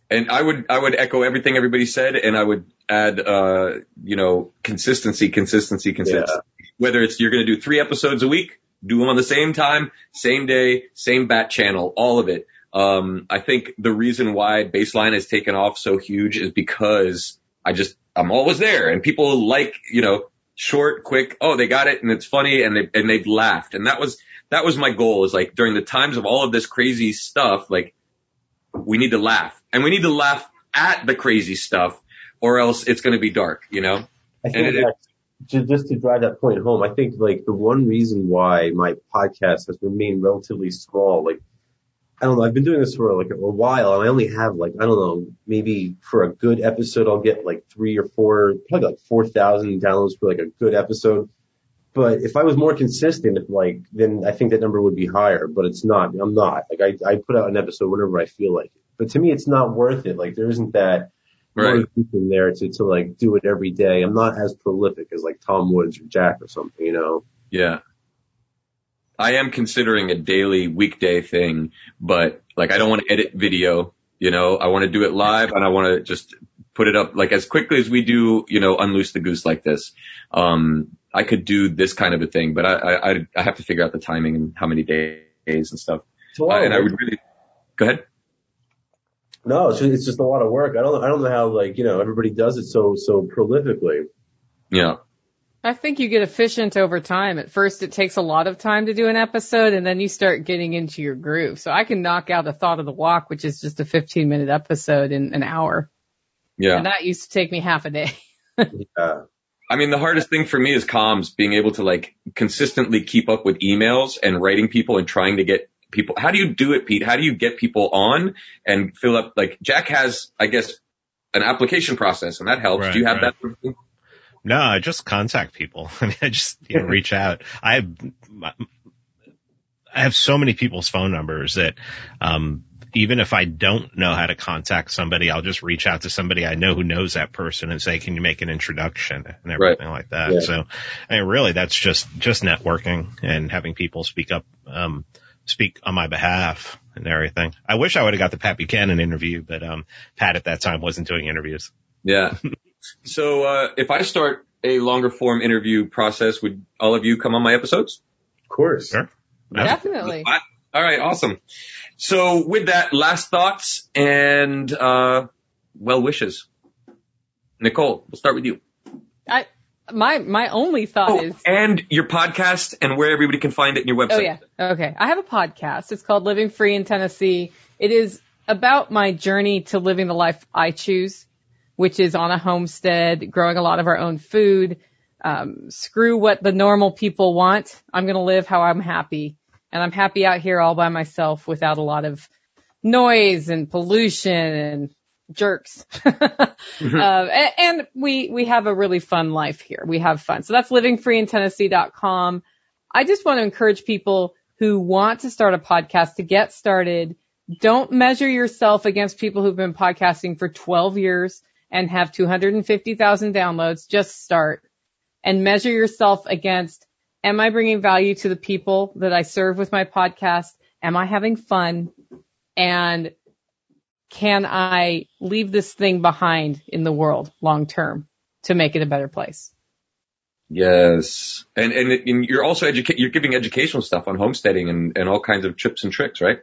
And I would, I would echo everything everybody said and I would add, uh, you know, consistency, consistency, consistency. Whether it's you're going to do three episodes a week, do them on the same time, same day, same bat channel, all of it. Um, I think the reason why baseline has taken off so huge is because I just, I'm always there and people like, you know, short, quick, oh, they got it and it's funny and they, and they've laughed. And that was, that was my goal is like during the times of all of this crazy stuff, like we need to laugh and we need to laugh at the crazy stuff or else it's going to be dark, you know? I think And it- that just to drive that point home, I think like the one reason why my podcast has remained relatively small, like I don't know, I've been doing this for like a, a while and I only have like, I don't know, maybe for a good episode I'll get like three or four, probably like 4,000 downloads for like a good episode. But if I was more consistent, if like, then I think that number would be higher, but it's not. I'm not. Like I, I put out an episode whenever I feel like it. But to me, it's not worth it. Like there isn't that Right. motivation there to, to like do it every day. I'm not as prolific as like Tom Woods or Jack or something, you know? Yeah. I am considering a daily weekday thing, but like I don't want to edit video, you know, I want to do it live and I want to just put it up like as quickly as we do, you know, unloose the goose like this. Um, I could do this kind of a thing, but I, I, I- I have to figure out the timing and how many days and stuff. Uh, and I would really, go ahead. No, it's just, it's just a lot of work. I don't, I don't know how like, you know, everybody does it so, so prolifically. Yeah. I think you get efficient over time. At first, it takes a lot of time to do an episode, and then you start getting into your groove. So I can knock out a thought of the walk, which is just a 15 minute episode in an hour. Yeah. And that used to take me half a day. [LAUGHS] Yeah. I mean, the hardest thing for me is comms, being able to like consistently keep up with emails and writing people and trying to get people. How do you do it, Pete? How do you get people on and fill up? Like Jack has, I guess, an application process, and that helps. Right, Do you have right. that? No, I just contact people. I [LAUGHS] mean, I just you know, reach out. I have, I have so many people's phone numbers that, um, even if I don't know how to contact somebody, I'll just reach out to somebody I know who knows that person and say, can you make an introduction and everything like that. Yeah. So, I mean, really that's just, just networking and having people speak up, um, speak on my behalf and everything. I wish I would have got the Pat Buchanan interview, but, um, Pat at that time wasn't doing interviews. Yeah. [LAUGHS] so uh, if I start a longer form interview process, would all of you come on my episodes? Of course. Sure. Definitely. All right, awesome. So with that, last thoughts and uh, well wishes. Nicole, we'll start with you. I my my only thought Oh, is and your podcast and where everybody can find it in your website. Oh yeah. Okay. I have a podcast. It's called Living Free in Tennessee. It is about my journey to living the life I choose, which is on a homestead, growing a lot of our own food. Um, screw what the normal people want. I'm going to live how I'm happy. And I'm happy out here all by myself without a lot of noise and pollution and jerks. [LAUGHS] [LAUGHS] uh, and, and we, we have a really fun life here. We have fun. So that's livingfreeintennessee.com. I just want to encourage people who want to start a podcast to get started. Don't measure yourself against people who've been podcasting for 12 years and have 250,000 downloads. Just start and measure yourself against, am I bringing value to the people that I serve with my podcast? Am I having fun? And can I leave this thing behind in the world long term to make it a better place? Yes. And, and and you're also educate you're giving educational stuff on homesteading and and all kinds of tips and tricks, right?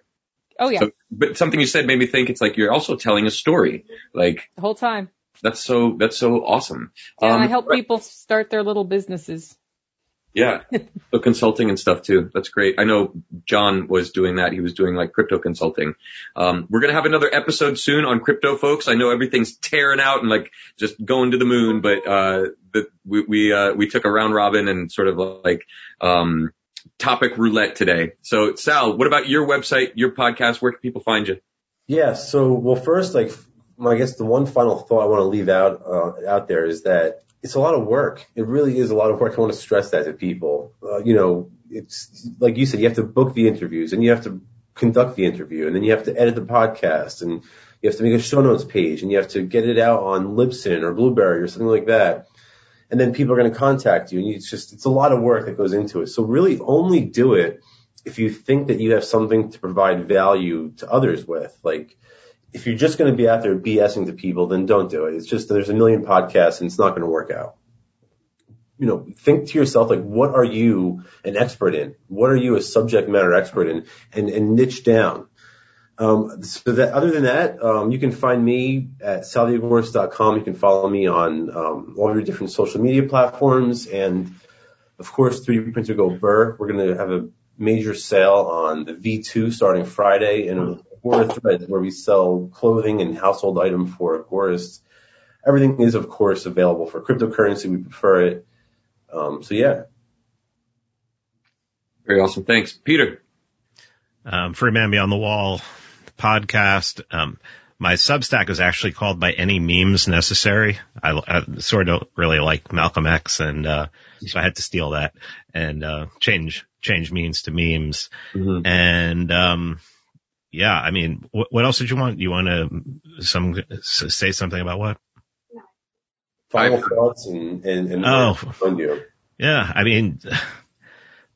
Oh yeah, So, but something you said made me think it's like you're also telling a story. Like the whole time. that's so that's so awesome. And Um, I help people start their little businesses. Yeah. [LAUGHS] So consulting and stuff too. That's great. I know John was doing that. He was doing like crypto consulting. Um, we're going to have another episode soon on crypto folks. I know everything's tearing out and like just going to the moon, but, uh, the, we, we, uh, we took a round robin and sort of like, um, topic roulette today. So Sal, what about your website, your podcast? Where can people find you? Yeah. So, well, first, like, I guess the one final thought I want to leave out uh, out there is that it's a lot of work. It really is a lot of work. I want to stress that to people. Uh, you know, it's like you said, you have to book the interviews and you have to conduct the interview and then you have to edit the podcast and you have to make a show notes page and you have to get it out on Libsyn or Blubrry or something like that. And then people are going to contact you and you, it's just, it's a lot of work that goes into it. So really only do it if you think that you have something to provide value to others with. Like, if you're just going to be out there BSing to people, then don't do it. It's just there's a million podcasts and it's not going to work out. You know, think to yourself like, what are you an expert in? What are you a subject matter expert in? And and niche down. Um, so that other than that, um, you can find me at saltheagorist.com. You can follow me on um, all your different social media platforms, and of course, 3D Printer Go Burr. We're going to have a major sale on the V2 starting Friday, and Agora Threads, where we sell clothing and household item for Agorists. Everything is, of course, available for cryptocurrency. We prefer it. Um, so yeah, Very awesome. Thanks. Peter. um, Free Man Beyond the Wall podcast. Um, my Substack is actually called by any memes necessary. I, I sort of really like Malcolm X and, uh, so I had to steal that and, uh, change, change means to memes. Mm-hmm. And, um, yeah, I mean, what, what else did you want? You want to some say something about what? final thoughts and and, and Oh. fun you. Yeah, I mean,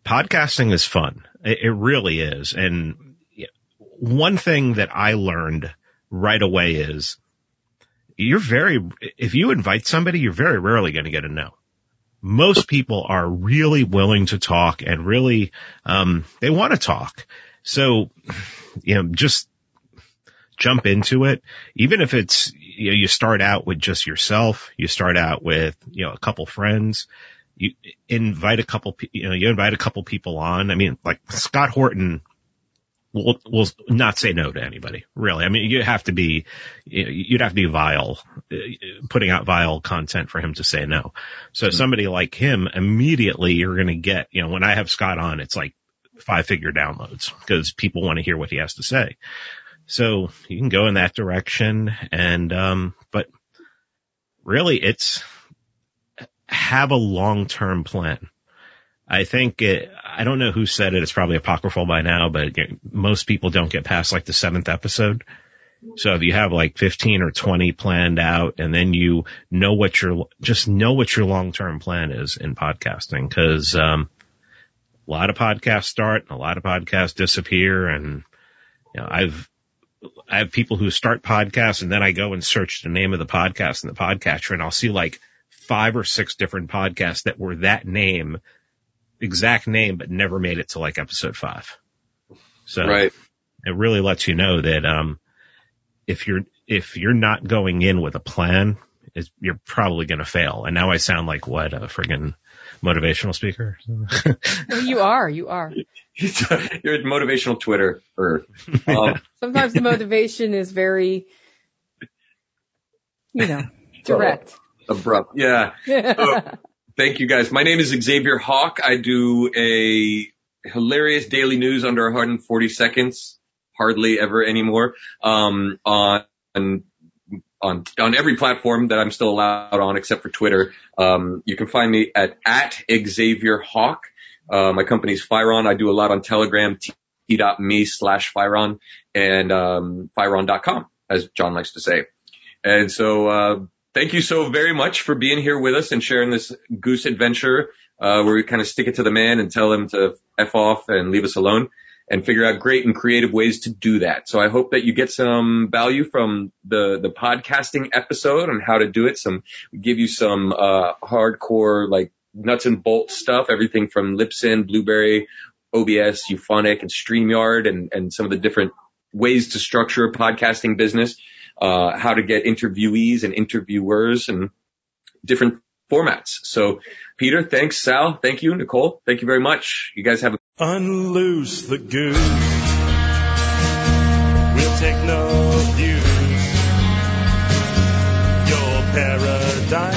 podcasting is fun. It, it really is. And one thing that I learned right away is you're very, if you invite somebody, you're very rarely going to get a no. Most people are really willing to talk and really, um, they want to talk. So, you know, just jump into it. Even if it's, you know, you start out with just yourself, you start out with, you know, a couple friends, you invite a couple, you know, you invite a couple people on. I mean, like Scott Horton will, will not say no to anybody, really. I mean, you have to be, you know, you'd have to be vile, uh, putting out vile content for him to say no. So somebody like him, immediately you're going to get, you know, when I have Scott on, it's like five figure downloads because people want to hear what he has to say. So you can go in that direction and, um, but really it's have a long-term plan. I think it, I don't know who said it. It's probably apocryphal by now, but most people don't get past like the seventh episode. So if you have like 15 or 20 planned out and then you know what your, just know what your long-term plan is in podcasting. Cause, um, a lot of podcasts start and a lot of podcasts disappear. And, you know, I've, I have people who start podcasts and then I go and search the name of the podcast and the podcatcher and I'll see like five or six different podcasts that were that name, exact name, but never made it to like episode five. So Right. it really lets you know that, um, if you're, if you're not going in with a plan, you're probably going to fail. And now I sound like what a friggin' motivational speaker. [LAUGHS] Well, you are, you are. [LAUGHS] You're at motivational Twitter [LAUGHS] or, um, Sometimes the motivation is very, you know, direct. abrupt. Yeah. Thank you guys. My name is Xavier Hawk. I do a hilarious daily news under 140 seconds, hardly ever anymore, um, on, on, on, every platform that I'm still allowed on except for Twitter. Um, you can find me at, at Xavier Hawk. Uh, my company's Firon. I do a lot on Telegram, t.me slash Firon and, um, Firon.com, as John likes to say. And so, uh, thank you so very much for being here with us and sharing this goose adventure, uh, where we kind of stick it to the man and tell him to F off and leave us alone and figure out great and creative ways to do that. So I hope that you get some value from the, the podcasting episode on how to do it. Some give you some, uh, hardcore, like nuts and bolts stuff, everything from Libsyn, Blubrry, OBS, Auphonic and StreamYard and, and some of the different ways to structure a podcasting business, uh, how to get interviewees and interviewers and different formats. So Peter, thanks. Sal, thank you. Nicole, thank you very much. You guys have a Unloose the goose. We'll take no views. Your paradigm